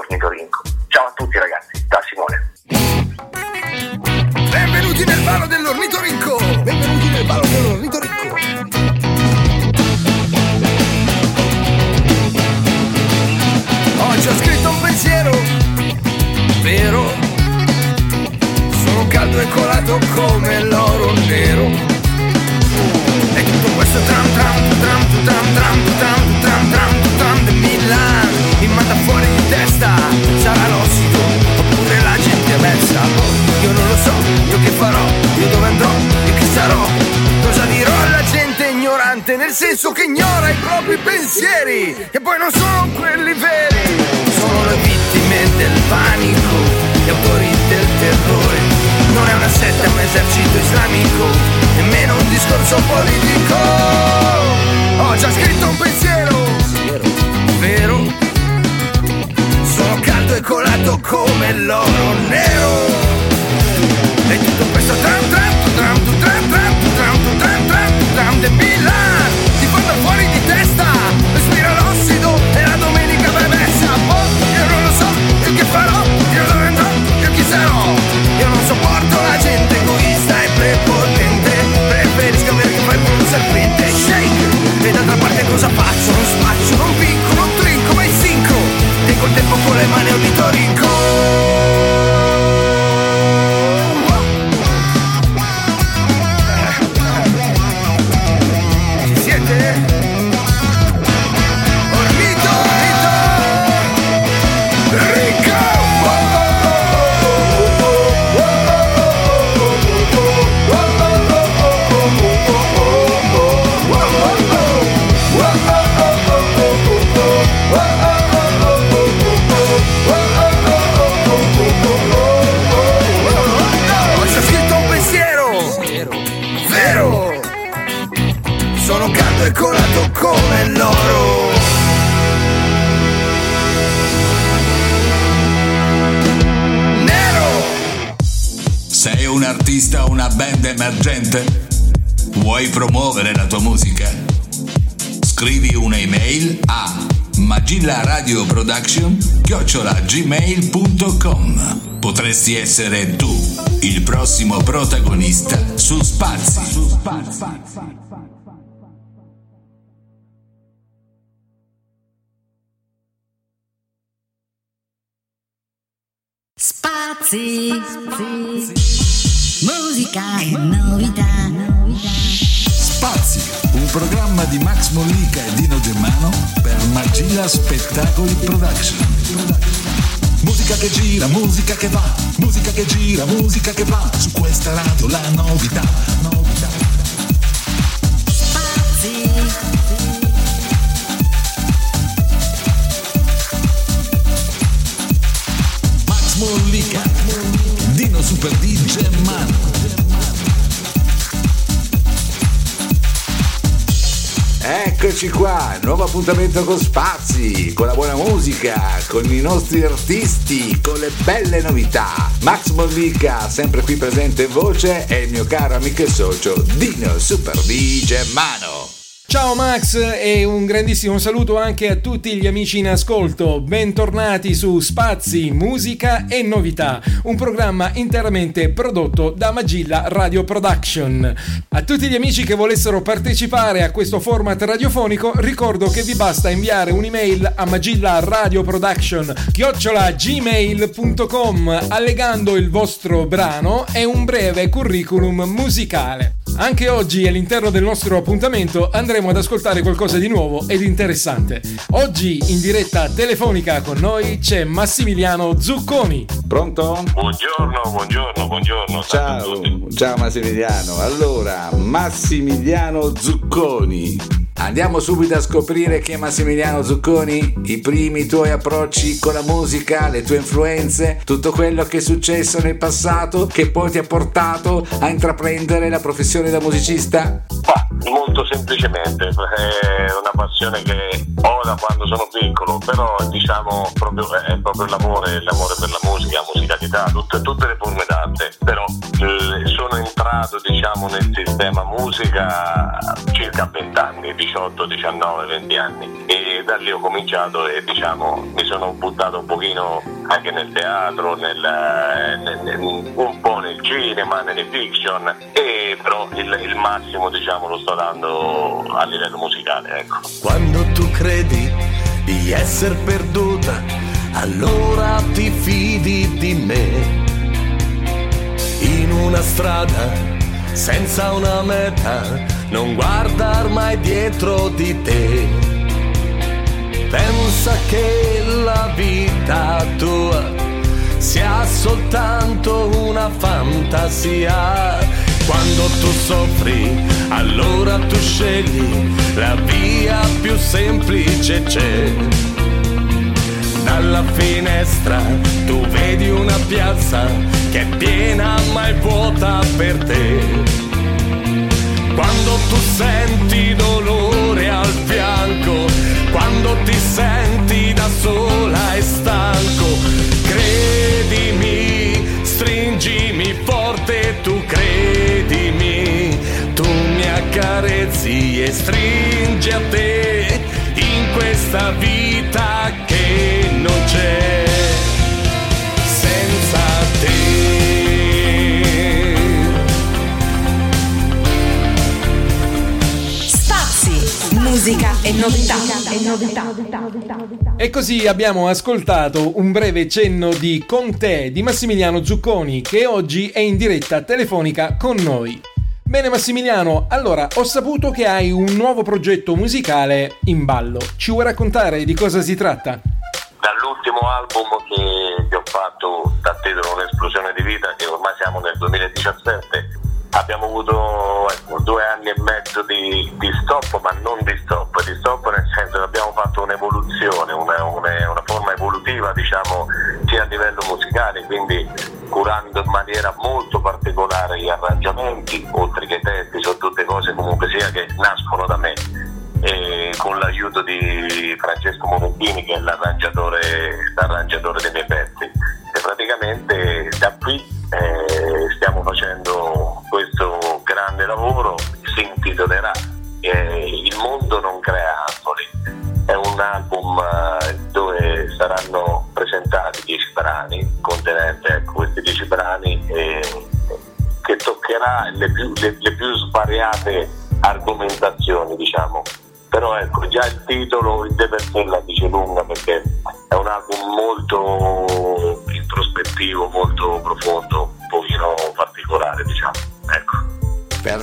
Essere tu il prossimo protagonista su Spazi. Spazi. Musica e novità. Spazi, un programma di Max Mollica e Dino Germano per Magilla Spettacoli Production. Musica che gira, musica che va, musica che gira, musica che va, su questa radio la novità, novità. Max Mollica, Dino Super DJ Man. Eccoci qua, nuovo appuntamento con Spazi, con la buona musica, con i nostri artisti, con le belle novità. Max Mollica, sempre qui presente in voce, e il mio caro amico e socio Dino Super DJ Mano. Ciao Max e un grandissimo saluto anche a tutti gli amici in ascolto. Bentornati su Spazi, Musica e Novità, un programma interamente prodotto da Magilla Radio Production. A tutti gli amici che volessero partecipare a questo format radiofonico, ricordo che vi basta inviare un'email a Magilla Radio Production gmail.com allegando il vostro brano e un breve curriculum musicale. Anche oggi all'interno del nostro appuntamento andremo ad ascoltare qualcosa di nuovo ed interessante. Oggi in diretta telefonica con noi c'è Massimiliano Zucconi. Pronto? Buongiorno, buongiorno, buongiorno. Ciao, ciao Massimiliano. Allora, Massimiliano Zucconi. Andiamo subito a scoprire chi è Massimiliano Zucconi, i primi tuoi approcci con la musica, le tue influenze, tutto quello che è successo nel passato che poi ti ha portato a intraprendere la professione da musicista? Molto semplicemente, è una passione che ho da quando sono piccolo, però diciamo proprio, è proprio l'amore, l'amore per la musica, la musicalità, tutte, tutte le forme d'arte, però eh, sono entrato diciamo nel sistema musica circa 20 anni, 18, 19, 20 anni e da lì ho cominciato e diciamo mi sono buttato un pochino anche nel teatro, nel, nel, nel, un po' nel cinema, nelle fiction e però il, il massimo diciamo lo sto dando a livello musicale ecco. Quando tu credi di essere perduta, allora ti fidi di me. Una strada senza una meta, non guardar mai dietro di te. Pensa che la vita tua sia soltanto una fantasia. Quando tu soffri, allora tu scegli la via più semplice c'è. Dalla finestra tu vedi una piazza che è piena ma è vuota per te. Quando tu senti dolore al fianco, quando ti senti da sola e stanco, credimi, stringimi forte, tu credimi, tu mi accarezzi e stringi a te in questa vita che non c'è musica e novità. E novità. E così abbiamo ascoltato un breve cenno di Con te di Massimiliano Zucconi che oggi è in diretta telefonica con noi. Bene Massimiliano, allora ho saputo che hai un nuovo progetto musicale in ballo. Ci vuoi raccontare di cosa si tratta? Dall'ultimo album che, che ho fatto da titolo Un'esplosione di vita, che ormai siamo nel 2017, abbiamo avuto ecco, due anni e mezzo di, di stop, ma non di stop, di stop nel senso che abbiamo fatto un'evoluzione, una, una, una forma evolutiva diciamo sia a livello musicale, quindi curando in maniera molto particolare gli arrangiamenti, oltre che i testi, sono tutte cose comunque sia che nascono da me. E con l'aiuto di Francesco Monettini che è l'arrangiatore, l'arrangiatore dei miei pezzi. E praticamente da qui eh, stiamo facendo questo grande lavoro, si intitolerà eh, Il mondo non crea angoli. È un album eh, dove saranno presentati dieci brani, contenente ecco, questi dieci brani, eh, che toccherà le più, le, le più svariate argomentazioni, diciamo. Però ecco, già il titolo in de per sé la dice lunga perché è un album molto introspettivo, molto profondo,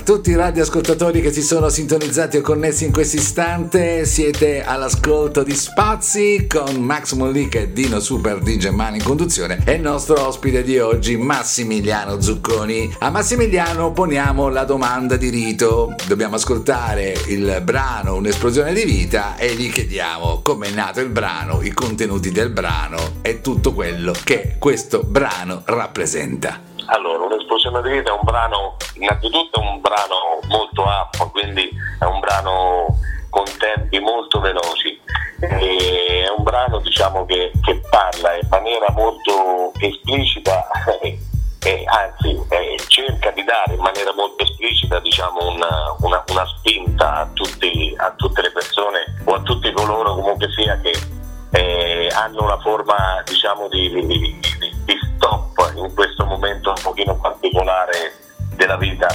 tutti i radioascoltatori che si sono sintonizzati o connessi in questo istante, siete all'ascolto di Spazi con Max Mollica e Dino Super DJ Man in conduzione e il nostro ospite di oggi Massimiliano Zucconi. A Massimiliano poniamo la domanda di rito. Dobbiamo ascoltare il brano Un'esplosione di vita e gli chiediamo com'è nato il brano, i contenuti del brano e tutto quello che questo brano rappresenta. Allora, un'esplosione di vita è un brano, innanzitutto è un brano molto up, quindi è un brano con tempi molto veloci. E è un brano diciamo, che, che parla in maniera molto esplicita (laughs) e anzi eh, cerca di dare in maniera molto esplicita diciamo, una, una- una spinta a, tutti- a tutte le persone o a tutti coloro comunque sia che eh, hanno una forma diciamo di, di- di- di- stop in questo momento un pochino particolare della vita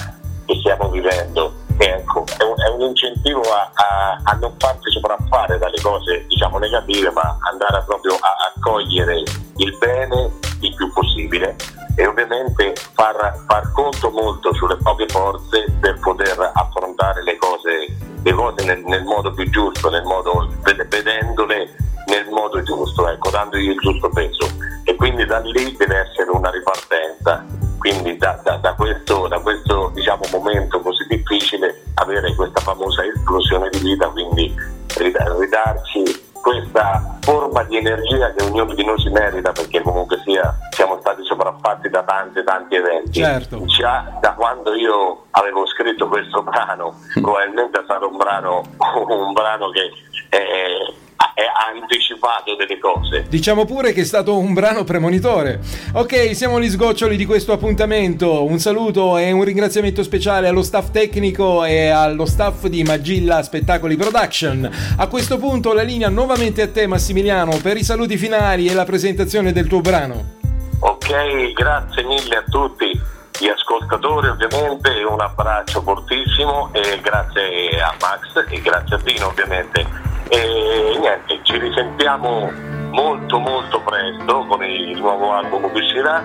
che stiamo vivendo. Ecco, è un, è un incentivo a, a- a non farsi sopraffare dalle cose diciamo negative, ma andare proprio a, a cogliere il bene il più possibile e ovviamente far, far conto molto sulle proprie forze per poter affrontare le cose, le cose nel, nel modo più giusto, nel modo, ved- vedendole nel modo giusto, ecco, dandogli il giusto peso. E quindi da lì deve essere una ripartenza. Quindi da, da- da questo, da questo, diciamo, momento così difficile avere questa famosa esplosione di vita, quindi rid- ridarci questa forma di energia che ognuno di noi si merita perché comunque sia siamo stati sopraffatti da tanti tanti eventi Certo. già da quando io avevo scritto questo brano probabilmente è stato un brano (laughs) un brano che eh, ha anticipato delle cose Diciamo pure che è stato un brano premonitore. Ok, siamo agli sgoccioli di questo appuntamento. Un saluto e un ringraziamento speciale allo staff tecnico e allo staff di Magilla Spettacoli Production. A questo punto la linea nuovamente a te Massimiliano per i saluti finali e la presentazione del tuo brano. Ok, grazie mille a tutti gli ascoltatori ovviamente, un abbraccio fortissimo e grazie a Max e grazie a Dino ovviamente. E niente, ci risentiamo molto molto presto con il nuovo album che uscirà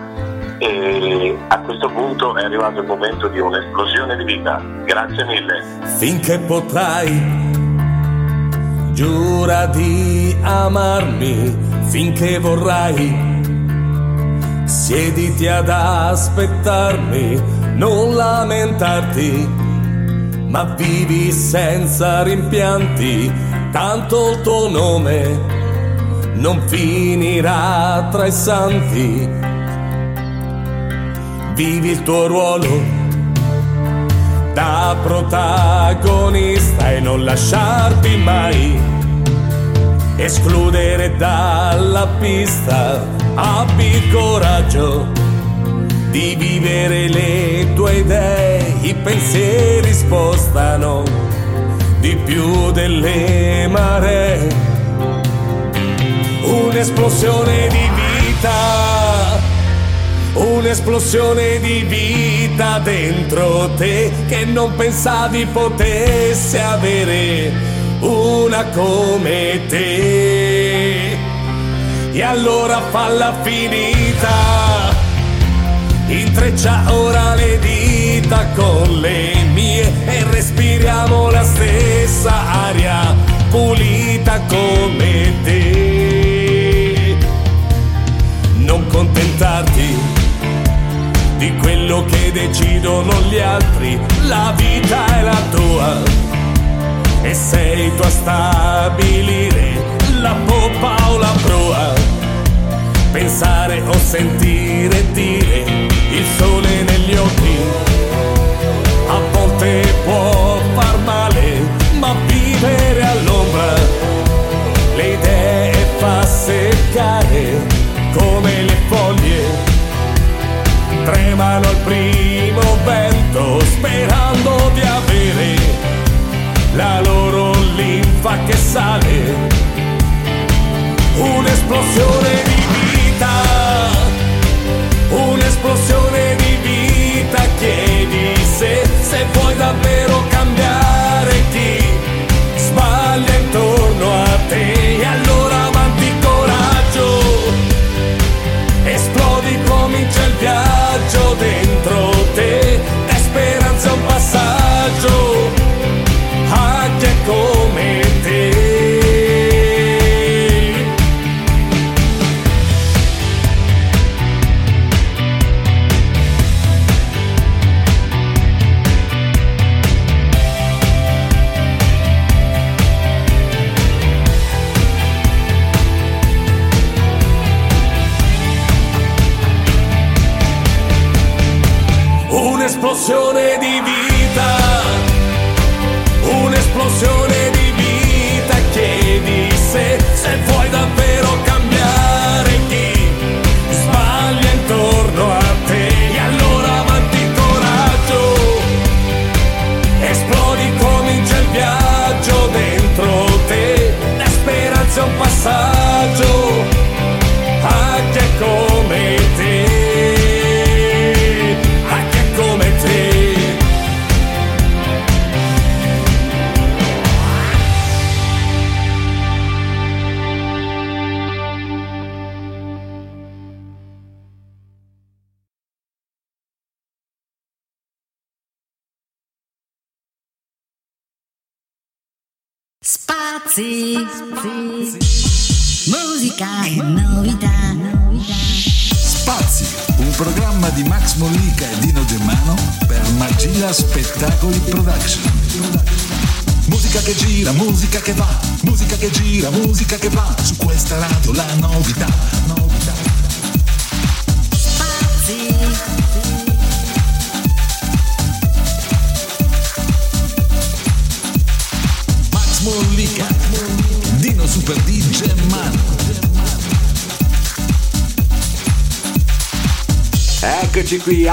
e a questo punto è arrivato il momento di un'esplosione di vita. Grazie mille. finché potrai. Giura di amarmi finché vorrai. Siediti ad aspettarmi, non lamentarti, ma vivi senza rimpianti, tanto il tuo nome non finirà tra i santi. Vivi il tuo ruolo da protagonista e non lasciarti mai escludere dalla pista. Abbi il coraggio di vivere le tue idee, i pensieri spostano di più delle maree. Un'esplosione di vita un'esplosione di vita dentro te che non pensavi potesse avere una come te. E allora falla finita, intreccia ora le dita con le mie e respiriamo la stessa aria pulita come te. Non contentarti di quello che decidono gli altri, la vita è la tua. E sei tu a stabilire la poppa o la proa, pensare o sentire dire il sole negli occhi, a volte può far male, ma vivere all'ombra. Le idee fa seccare come le foglie. Tremano al primo vento sperando di avere la loro linfa che sale. Un'esplosione di vita esplosione di vita, chiedi se, se vuoi davvero cambiare chi sbaglia intorno a te. E allora avanti coraggio, esplodi, comincia il viaggio dentro te, la speranza un passaggio.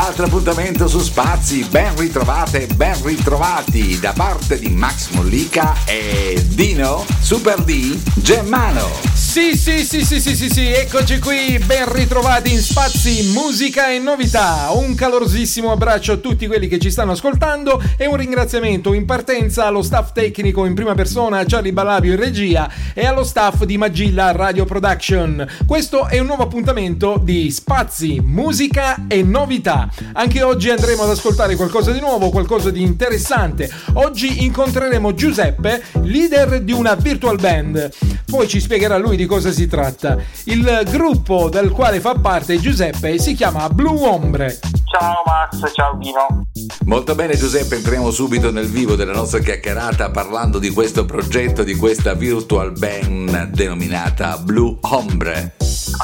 Altro appuntamento su Spazi, ben ritrovate, ben ritrovati da parte di Max Mollica e Dino Super D Germano. Sì, sì, sì, sì, sì, sì, sì, eccoci qui, ben ritrovati in Spazi, musica e novità. Un calorosissimo abbraccio a tutti quelli che ci stanno ascoltando e un ringraziamento in partenza allo staff tecnico in prima persona, Charlie Balabio in regia e allo staff di Magilla Radio Production. Questo è un nuovo appuntamento di Spazi, musica e novità. Anche oggi andremo ad ascoltare qualcosa di nuovo, qualcosa di interessante. Oggi incontreremo Giuseppe, leader di una virtual band. Poi ci spiegherà lui di cosa si tratta. Il gruppo del quale fa parte Giuseppe si chiama Blue Ombre. Ciao Max, ciao Dino. Molto bene Giuseppe, entriamo subito nel vivo della nostra chiacchierata parlando di questo progetto, di questa virtual band denominata Blue Ombre.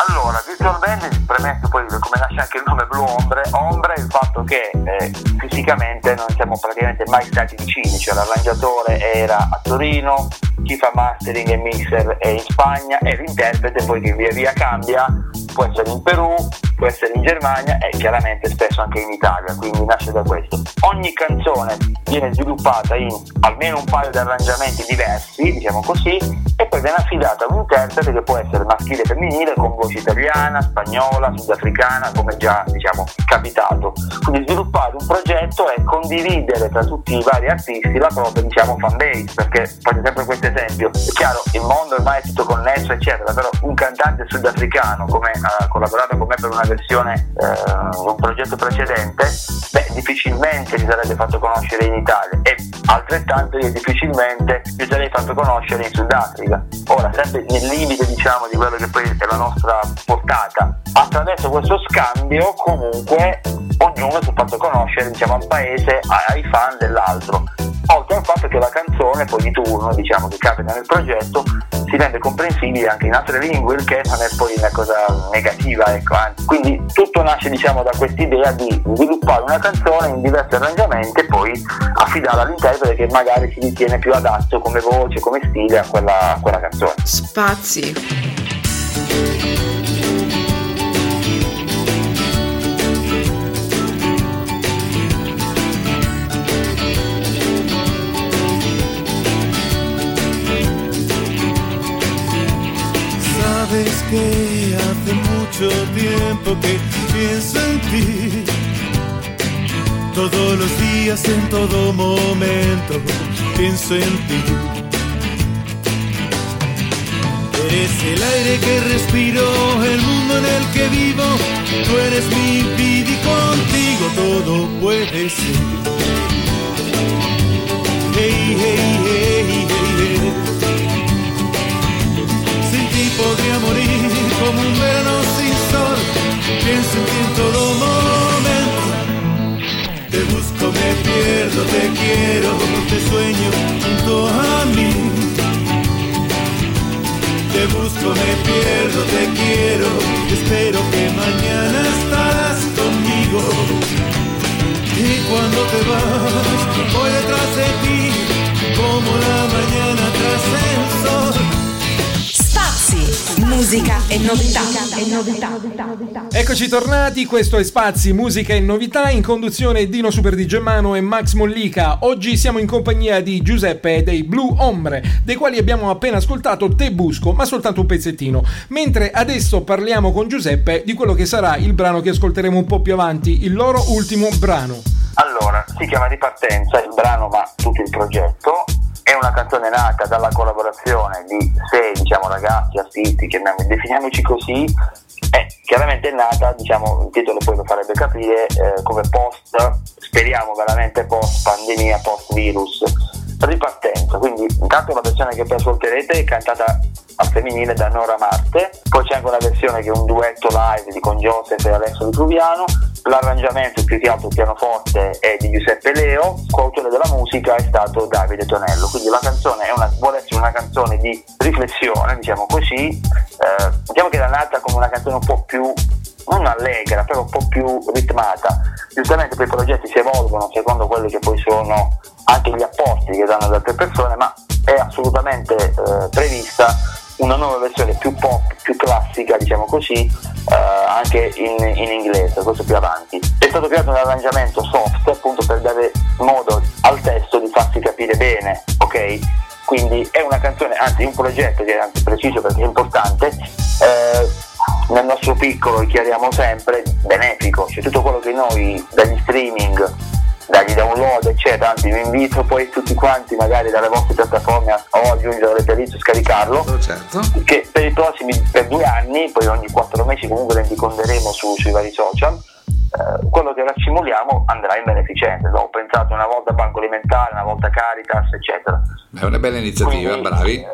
Allora, Virtual Band, premesso poi come nasce anche il nome Blue Ombre, Ombre è il fatto che eh, fisicamente non siamo praticamente mai stati vicini, cioè l'arrangiatore era a Torino, chi fa mastering e mixer è in Spagna e l'interprete poi che via via cambia, può essere in Perù, può essere in Germania e chiaramente spesso anche in Italia, quindi nasce da questo. Ogni canzone viene sviluppata in almeno un paio di arrangiamenti diversi, diciamo così, e poi viene affidata a un interprete che può essere maschile e femminile con voce italiana, spagnola, sudafricana, come già diciamo capitato. Quindi sviluppare un progetto e condividere tra tutti i vari artisti la propria diciamo fan base, perché faccio sempre questo esempio. È chiaro, il mondo ormai è tutto connesso, eccetera, però un cantante sudafricano come ha collaborato con me per una versione eh, un progetto precedente, beh, difficilmente si sarebbe fatto conoscere in Italia e altrettanto io difficilmente mi sarei fatto conoscere in Sudafrica. Ora, sempre nel limite diciamo di quello che poi è la nostra portata, attraverso questo scambio comunque ognuno si è fatto conoscere diciamo al paese, ai fan dell'altro. Oltre al fatto che la canzone poi di turno, diciamo, che capita nel progetto, si rende comprensibile anche in altre lingue, il che non è poi una cosa negativa, ecco. Quindi tutto nasce diciamo da quest'idea di sviluppare una canzone in diversi arrangiamenti e poi affidarla all'interprete che magari si ritiene più adatto come voce, come stile a quella, a quella canzone. Spazi. Sabes que hace mucho tiempo que pienso en ti. Todos los días, en todo momento, pienso en ti. Eres el aire que respiro, el mundo en el que vivo. Tú eres mi vida y contigo todo puede ser. Hey, hey, hey, hey, hey. Sin ti podría morir como un verano sin sol. Pienso en ti en todo momento. Te busco, me pierdo, te quiero, te sueño junto a mí te busco, me pierdo, te quiero. Espero que mañana estarás conmigo. Y cuando te vas, voy detrás de ti, como la mañana tras el sol. Musica e novità. E novità. Eccoci tornati, questo è Spazi, musica e novità in conduzione Dino Super di Germano e Max Mollica. Oggi siamo in compagnia di Giuseppe e dei Blue Ombre, dei quali abbiamo appena ascoltato Te Busco, ma soltanto un pezzettino. Mentre adesso parliamo con Giuseppe di quello che sarà il brano che ascolteremo un po' più avanti, il loro ultimo brano. Allora, si chiama Ripartenza il brano, ma tutto il progetto. È una canzone nata dalla collaborazione di sei diciamo, ragazzi, artisti, definiamoci così, e chiaramente è nata, diciamo, il titolo poi lo farebbe capire, eh, come post, speriamo veramente post pandemia, post virus, ripartenza. Quindi intanto la versione che poi ascolterete è cantata al femminile da Nora Marte, poi c'è anche una versione che è un duetto live di con Joseph e Alessio Vitruviano, l'arrangiamento più che altro pianoforte è di Giuseppe Leo, coautore della musica è stato Davide Tonello, quindi la canzone è una, vuole essere una canzone di riflessione, diciamo così, eh, diciamo che era nata come una canzone un po' più non allegra, però un po' più ritmata. Giustamente poi i progetti si evolvono secondo quelli che poi sono anche gli apporti che danno ad altre persone, ma è assolutamente eh, prevista una nuova versione più pop, più classica, diciamo così, eh, anche in, in inglese, questo più avanti. È stato creato un arrangiamento soft appunto per dare modo al testo di farsi capire bene, ok? Quindi è una canzone, anzi un progetto che è anzi preciso perché è importante, eh, nel nostro piccolo, chiariamo sempre, benefico, cioè tutto quello che noi dagli streaming, dagli download, eccetera, anzi vi invito poi tutti quanti magari dalle vostre piattaforme a o aggiungere le playlist e scaricarlo, che per i prossimi, per due anni, poi ogni quattro mesi comunque rendiconteremo su, sui vari social, eh, quello che racimoliamo andrà in beneficenza. Ho pensato una volta a Banco Alimentare, una volta a Caritas, eccetera. È una bella iniziativa, Quindi, bravi. eh,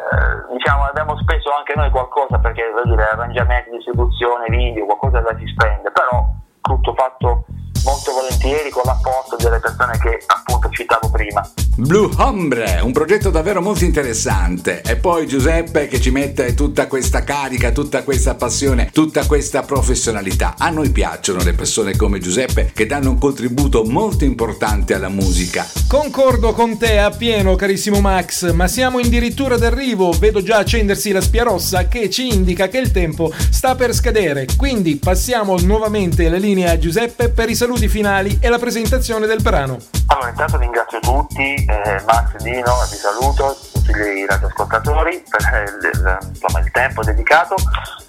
diciamo abbiamo speso anche noi qualcosa perché voglio dire, arrangiamenti, distribuzione, video, qualcosa da si spende, però tutto fatto molto volentieri con l'apporto delle persone che appunto citavo prima. Blue Hombre, un progetto davvero molto interessante. E poi Giuseppe che ci mette tutta questa carica, tutta questa passione, tutta questa professionalità. A noi piacciono le persone come Giuseppe che danno un contributo molto importante alla musica. Concordo con te appieno, carissimo Max, ma siamo addirittura d'arrivo. Vedo già accendersi la spia rossa che ci indica che il tempo sta per scadere. Quindi passiamo nuovamente la linea a Giuseppe per i saluti finali e la presentazione del brano. Allora intanto ringrazio tutti, eh, Max, Dino, vi saluto, tutti i radioascoltatori per il, il- insomma, il tempo dedicato.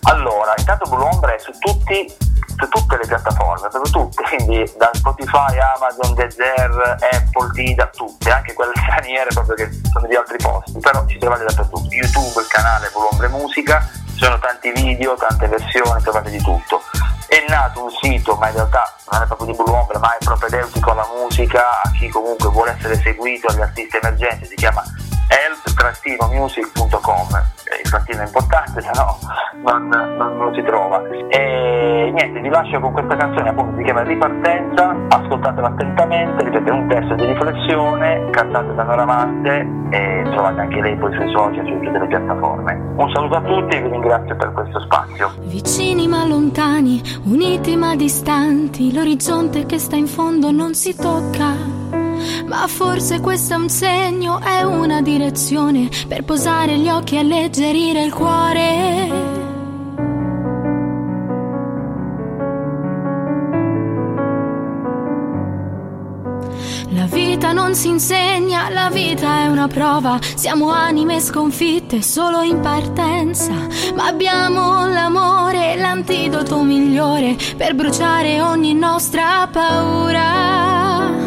Allora, intanto Blue è su tutti su tutte le piattaforme, proprio tutte, quindi da Spotify, Amazon, Deezer, Apple, Dida, tutte, anche quelle (laughs) straniere proprio che sono di altri posti, però ci trovate dappertutto. YouTube, il canale Blue Ombre Musica, ci sono tanti video, tante versioni, trovate di tutto. È nato un sito, ma in realtà non è proprio di Blue Ombre, ma è propedeutico alla musica, a chi comunque vuole essere seguito, agli artisti emergenti, si chiama help-music.com Eh, il trattino è importante, se no non, non lo si trova. E niente, vi lascio con questa canzone appunto si chiama Ripartenza, ascoltatela attentamente, ripeto, è un testo di riflessione, cantato da Nora Mante e trovate anche lei poi sui social, su tutte le piattaforme. Un saluto a tutti e vi ringrazio per questo spazio. Vicini ma lontani, uniti ma distanti, l'orizzonte che sta in fondo non si tocca. Ma forse questo è un segno, è una direzione per posare gli occhi e alleggerire il cuore. La vita non si insegna, la vita è una prova. Siamo anime sconfitte solo in partenza. Ma abbiamo l'amore, l'antidoto migliore per bruciare ogni nostra paura.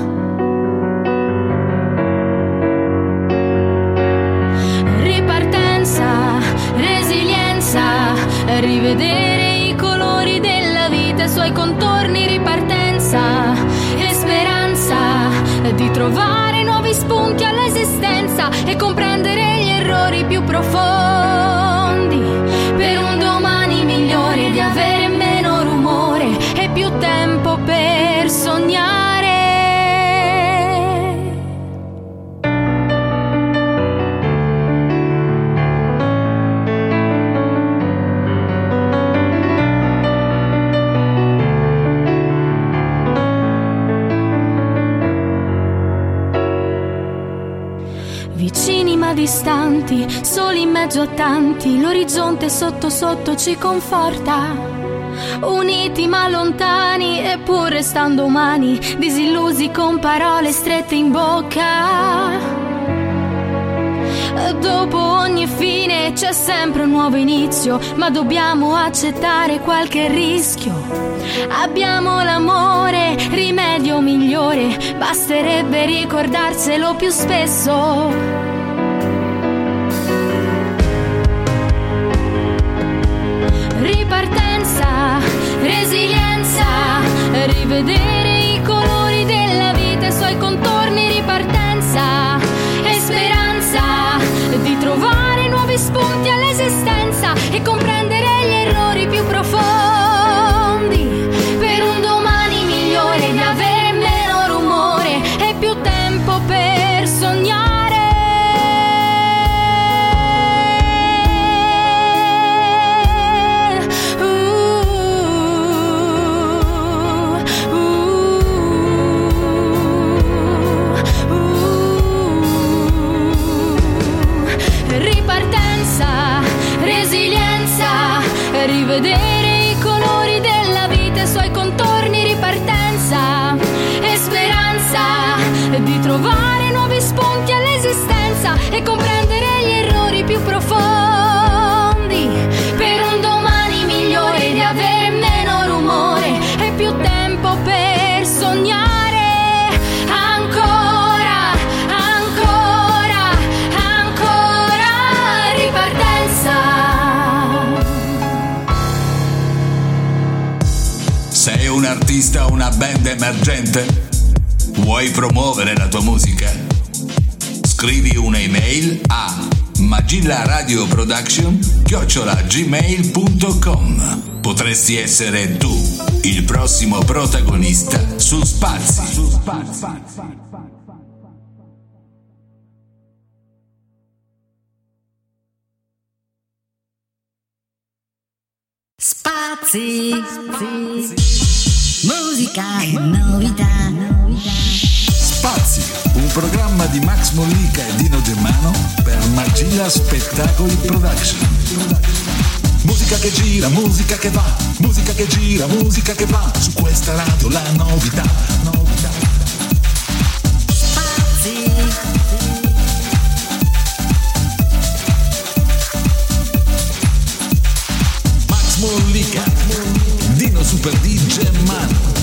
Rivedere i colori della vita, i suoi contorni, ripartenza e speranza di trovare nuovi spunti all'esistenza e comprendere gli errori più profondi Vicini ma distanti soli in mezzo a tanti, l'orizzonte sotto sotto ci conforta. Uniti ma lontani, eppur restando umani, disillusi con parole strette in bocca. Dopo ogni fine c'è sempre un nuovo inizio, ma dobbiamo accettare qualche rischio. Abbiamo l'amore, rimedio migliore, basterebbe ricordarselo più spesso. Ripartenza, resilienza, rivedere band emergente? Vuoi promuovere la tua musica? Scrivi un'email a magillaradioproduction gmail.com Potresti essere tu il prossimo protagonista su Spazi. Spazi, musica e novità. Spazi, un programma di Max Mollica e Dino Germano per Magilla Spettacoli Production. Musica che gira, musica che va, musica che gira, musica che va, su questa radio la novità, novità. Max Mollica, Dino Super D Germano.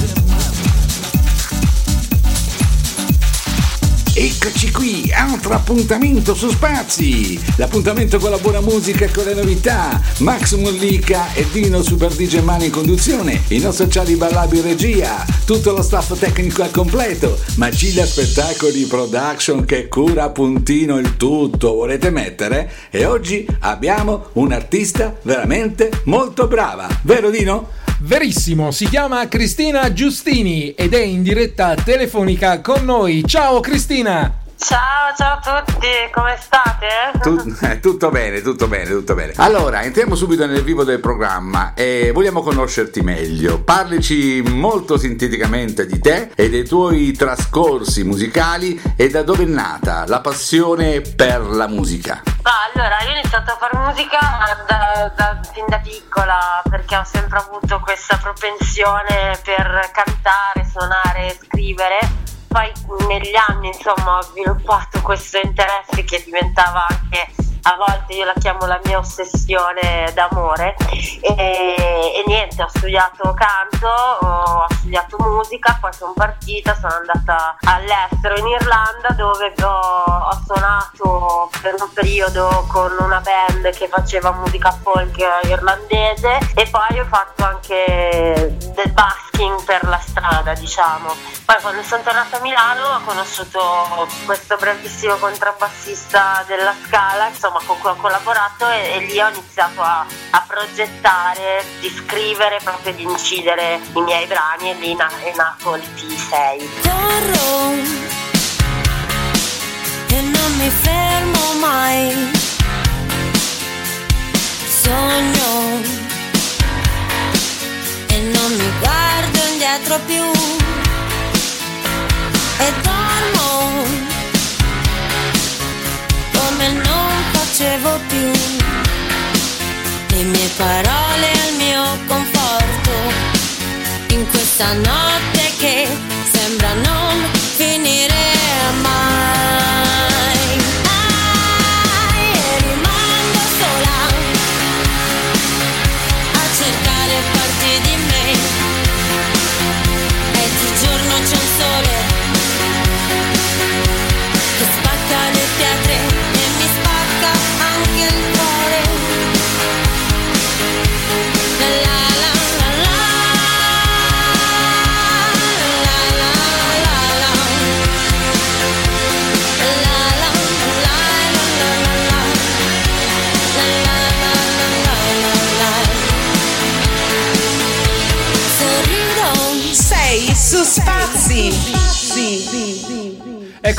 Eccoci qui, altro appuntamento su Spazi, l'appuntamento con la buona musica e con le novità, Max Mollica e Dino Super DJ Mani in conduzione, i nostri sociali Ballabi in regia, tutto lo staff tecnico al completo, Magilla Spettacoli Production che cura a puntino il tutto, volete mettere? E oggi abbiamo un'artista veramente molto brava, vero Dino? Verissimo, si chiama Cristina Giustini ed è in diretta telefonica con noi. Ciao Cristina! Ciao, ciao a tutti, come state? Tu- eh, tutto bene, tutto bene, tutto bene. Allora, entriamo subito nel vivo del programma e vogliamo conoscerti meglio. Parlici molto sinteticamente di te e dei tuoi trascorsi musicali e da dove è nata la passione per la musica. Ma allora, io ho iniziato a fare musica da, da- fin da piccola perché ho sempre avuto questa propensione per cantare, suonare, scrivere. Poi negli anni, insomma, ho sviluppato questo interesse che diventava anche a volte io la chiamo la mia ossessione d'amore e, e niente, ho studiato canto, ho studiato musica, poi sono partita, sono andata all'estero in Irlanda dove ho, ho suonato per un periodo con una band che faceva musica folk irlandese e poi ho fatto anche del basking per la strada, diciamo. Poi quando sono tornata a Milano ho conosciuto questo bravissimo contrabbassista della Scala, insomma con cui ho collaborato e, e lì ho iniziato a, a progettare, di scrivere, proprio di incidere i miei brani e lì na- è nato l'IP6. Corro e non mi fermo mai. Sogno e non mi guardo indietro più. E dormo come non più. Le mie parole al mio conforto in questa notte che sembra non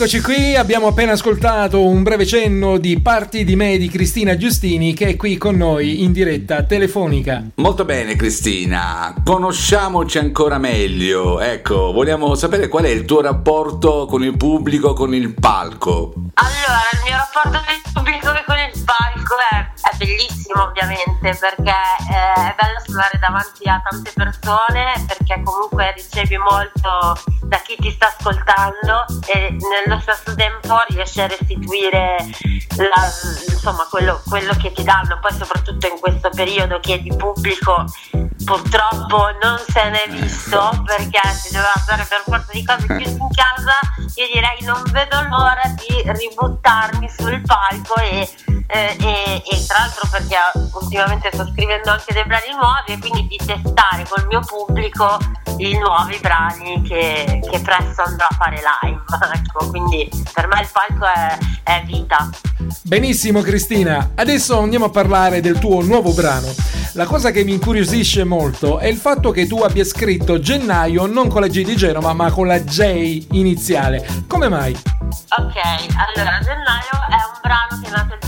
Eccoci qui, abbiamo appena ascoltato un breve cenno di Parti di me di Cristina Giustini che è qui con noi in diretta telefonica. Molto bene Cristina, conosciamoci ancora meglio. Ecco, vogliamo sapere qual è il tuo rapporto con il pubblico, con il palco. Allora, il mio rapporto con il pubblico e con il palco è, è bellissimo ovviamente perché eh, è bello suonare davanti a tante persone perché comunque ricevi molto da chi ti sta ascoltando e nello stesso tempo riesci a restituire la- insomma quello, quello che ti danno. Poi soprattutto in questo periodo che di pubblico purtroppo non se n'è visto perché si doveva fare per forza di cose chiusi in casa. Io direi non vedo l'ora di ributtarmi sul palco e, eh, e- e tra l'altro perché ultimamente sto scrivendo anche dei brani nuovi e quindi di testare col mio pubblico i nuovi brani che, che presto andrò a fare live (laughs) ecco quindi per me il palco è, è vita Benissimo Cristina, adesso andiamo a parlare del tuo nuovo brano. La cosa che mi incuriosisce molto è il fatto che tu abbia scritto gennaio non con la G di Genova ma con la J iniziale. Come mai? Ok, allora Gennaio è un brano che è nato il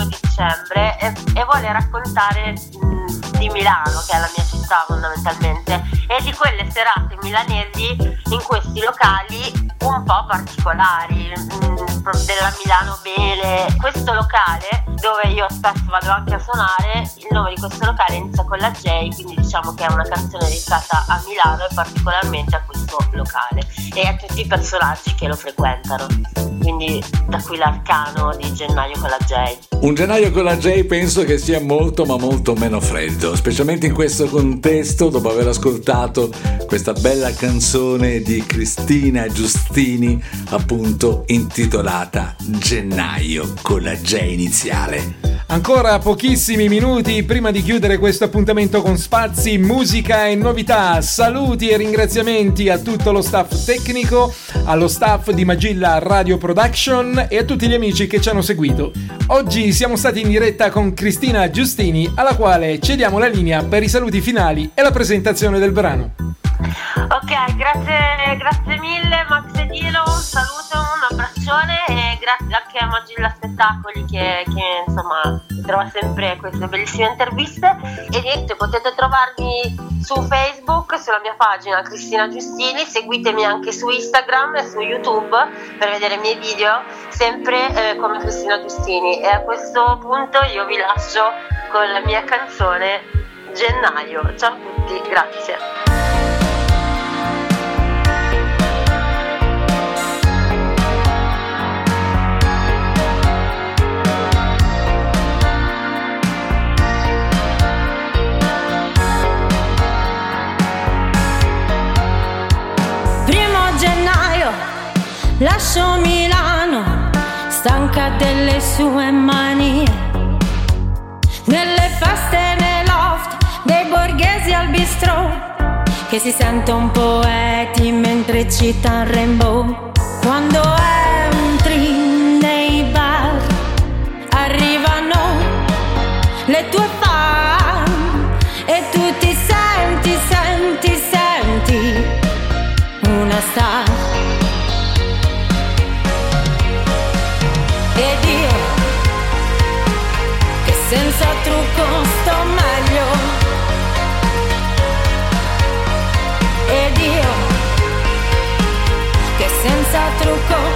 31 dicembre e, e vuole raccontare mh, di Milano, che è la mia città fondamentalmente, e di quelle serate milanesi in questi locali un po' particolari, mh, pro- della Milano Bele. Questo locale, dove io spesso vado anche a suonare, il nome di questo locale inizia con la J, quindi diciamo che è una canzone dedicata a Milano e particolarmente a questo locale e a tutti i personaggi che lo frequentano. Quindi da qui l'arcano di gennaio con la J. Un gennaio con la J penso che sia molto ma molto meno freddo, specialmente in questo contesto dopo aver ascoltato questa bella canzone di Cristina Giustini appunto intitolata Gennaio con la J iniziale. Ancora pochissimi minuti prima di chiudere questo appuntamento con spazi, musica e novità. Saluti e ringraziamenti a tutto lo staff tecnico, allo staff di Magilla Radio Production e a tutti gli amici che ci hanno seguito. Oggi siamo stati in diretta con Cristina Giustini, alla quale cediamo la linea per i saluti finali e la presentazione del brano. Ok, grazie, grazie mille Max e Dilo, un saluto, un abbraccione e grazie anche a Magilla Spettacoli che, che insomma trova sempre queste bellissime interviste e niente, potete trovarmi su Facebook, sulla mia pagina Cristina Giustini, seguitemi anche su Instagram e su YouTube per vedere i miei video, sempre eh, come Cristina Giustini e a questo punto io vi lascio con la mia canzone Gennaio. Ciao a tutti, grazie. Lascio Milano, stanca delle sue manie, nelle feste nei loft dei borghesi al bistrò, che si sentono poeti mentre cita Rainbow. Quando entri senza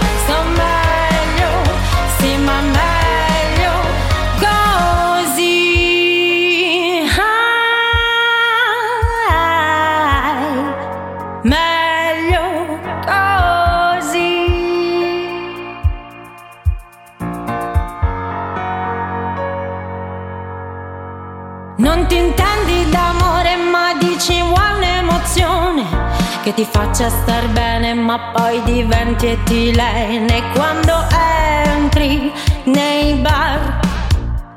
Che ti faccia star bene ma poi diventi etilene quando entri nei bar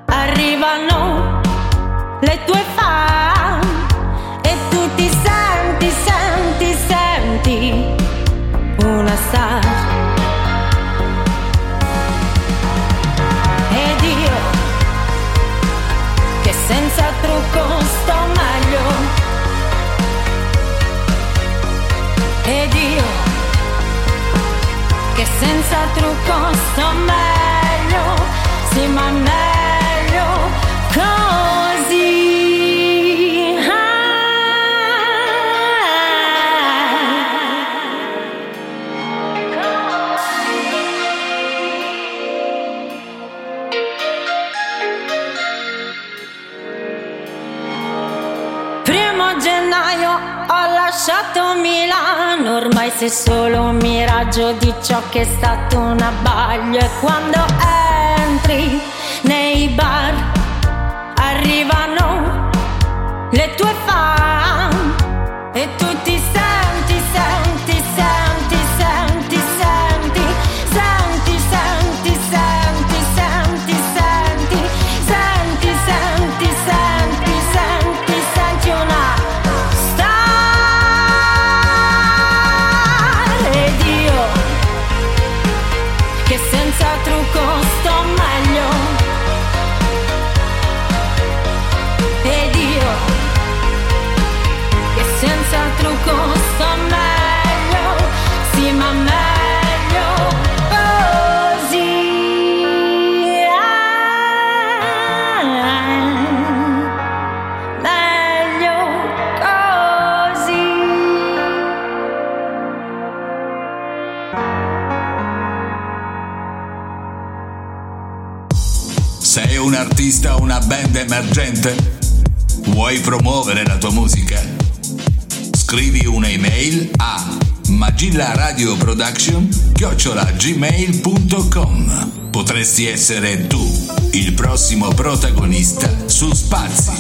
Arrivano le tue fan E tu ti senti, senti, senti Una star. Ed io che senza trucco Ed io che senza trucco sto meglio, sì ma meglio così. Ormai sei solo un miraggio di ciò che è stato un abbaglio. E quando entri nei bar arrivano le tue fan e tu O una band emergente? Vuoi promuovere la tua musica? Scrivi un'email a magillaradioproduction gmail.com Potresti essere tu il prossimo protagonista su Spazi.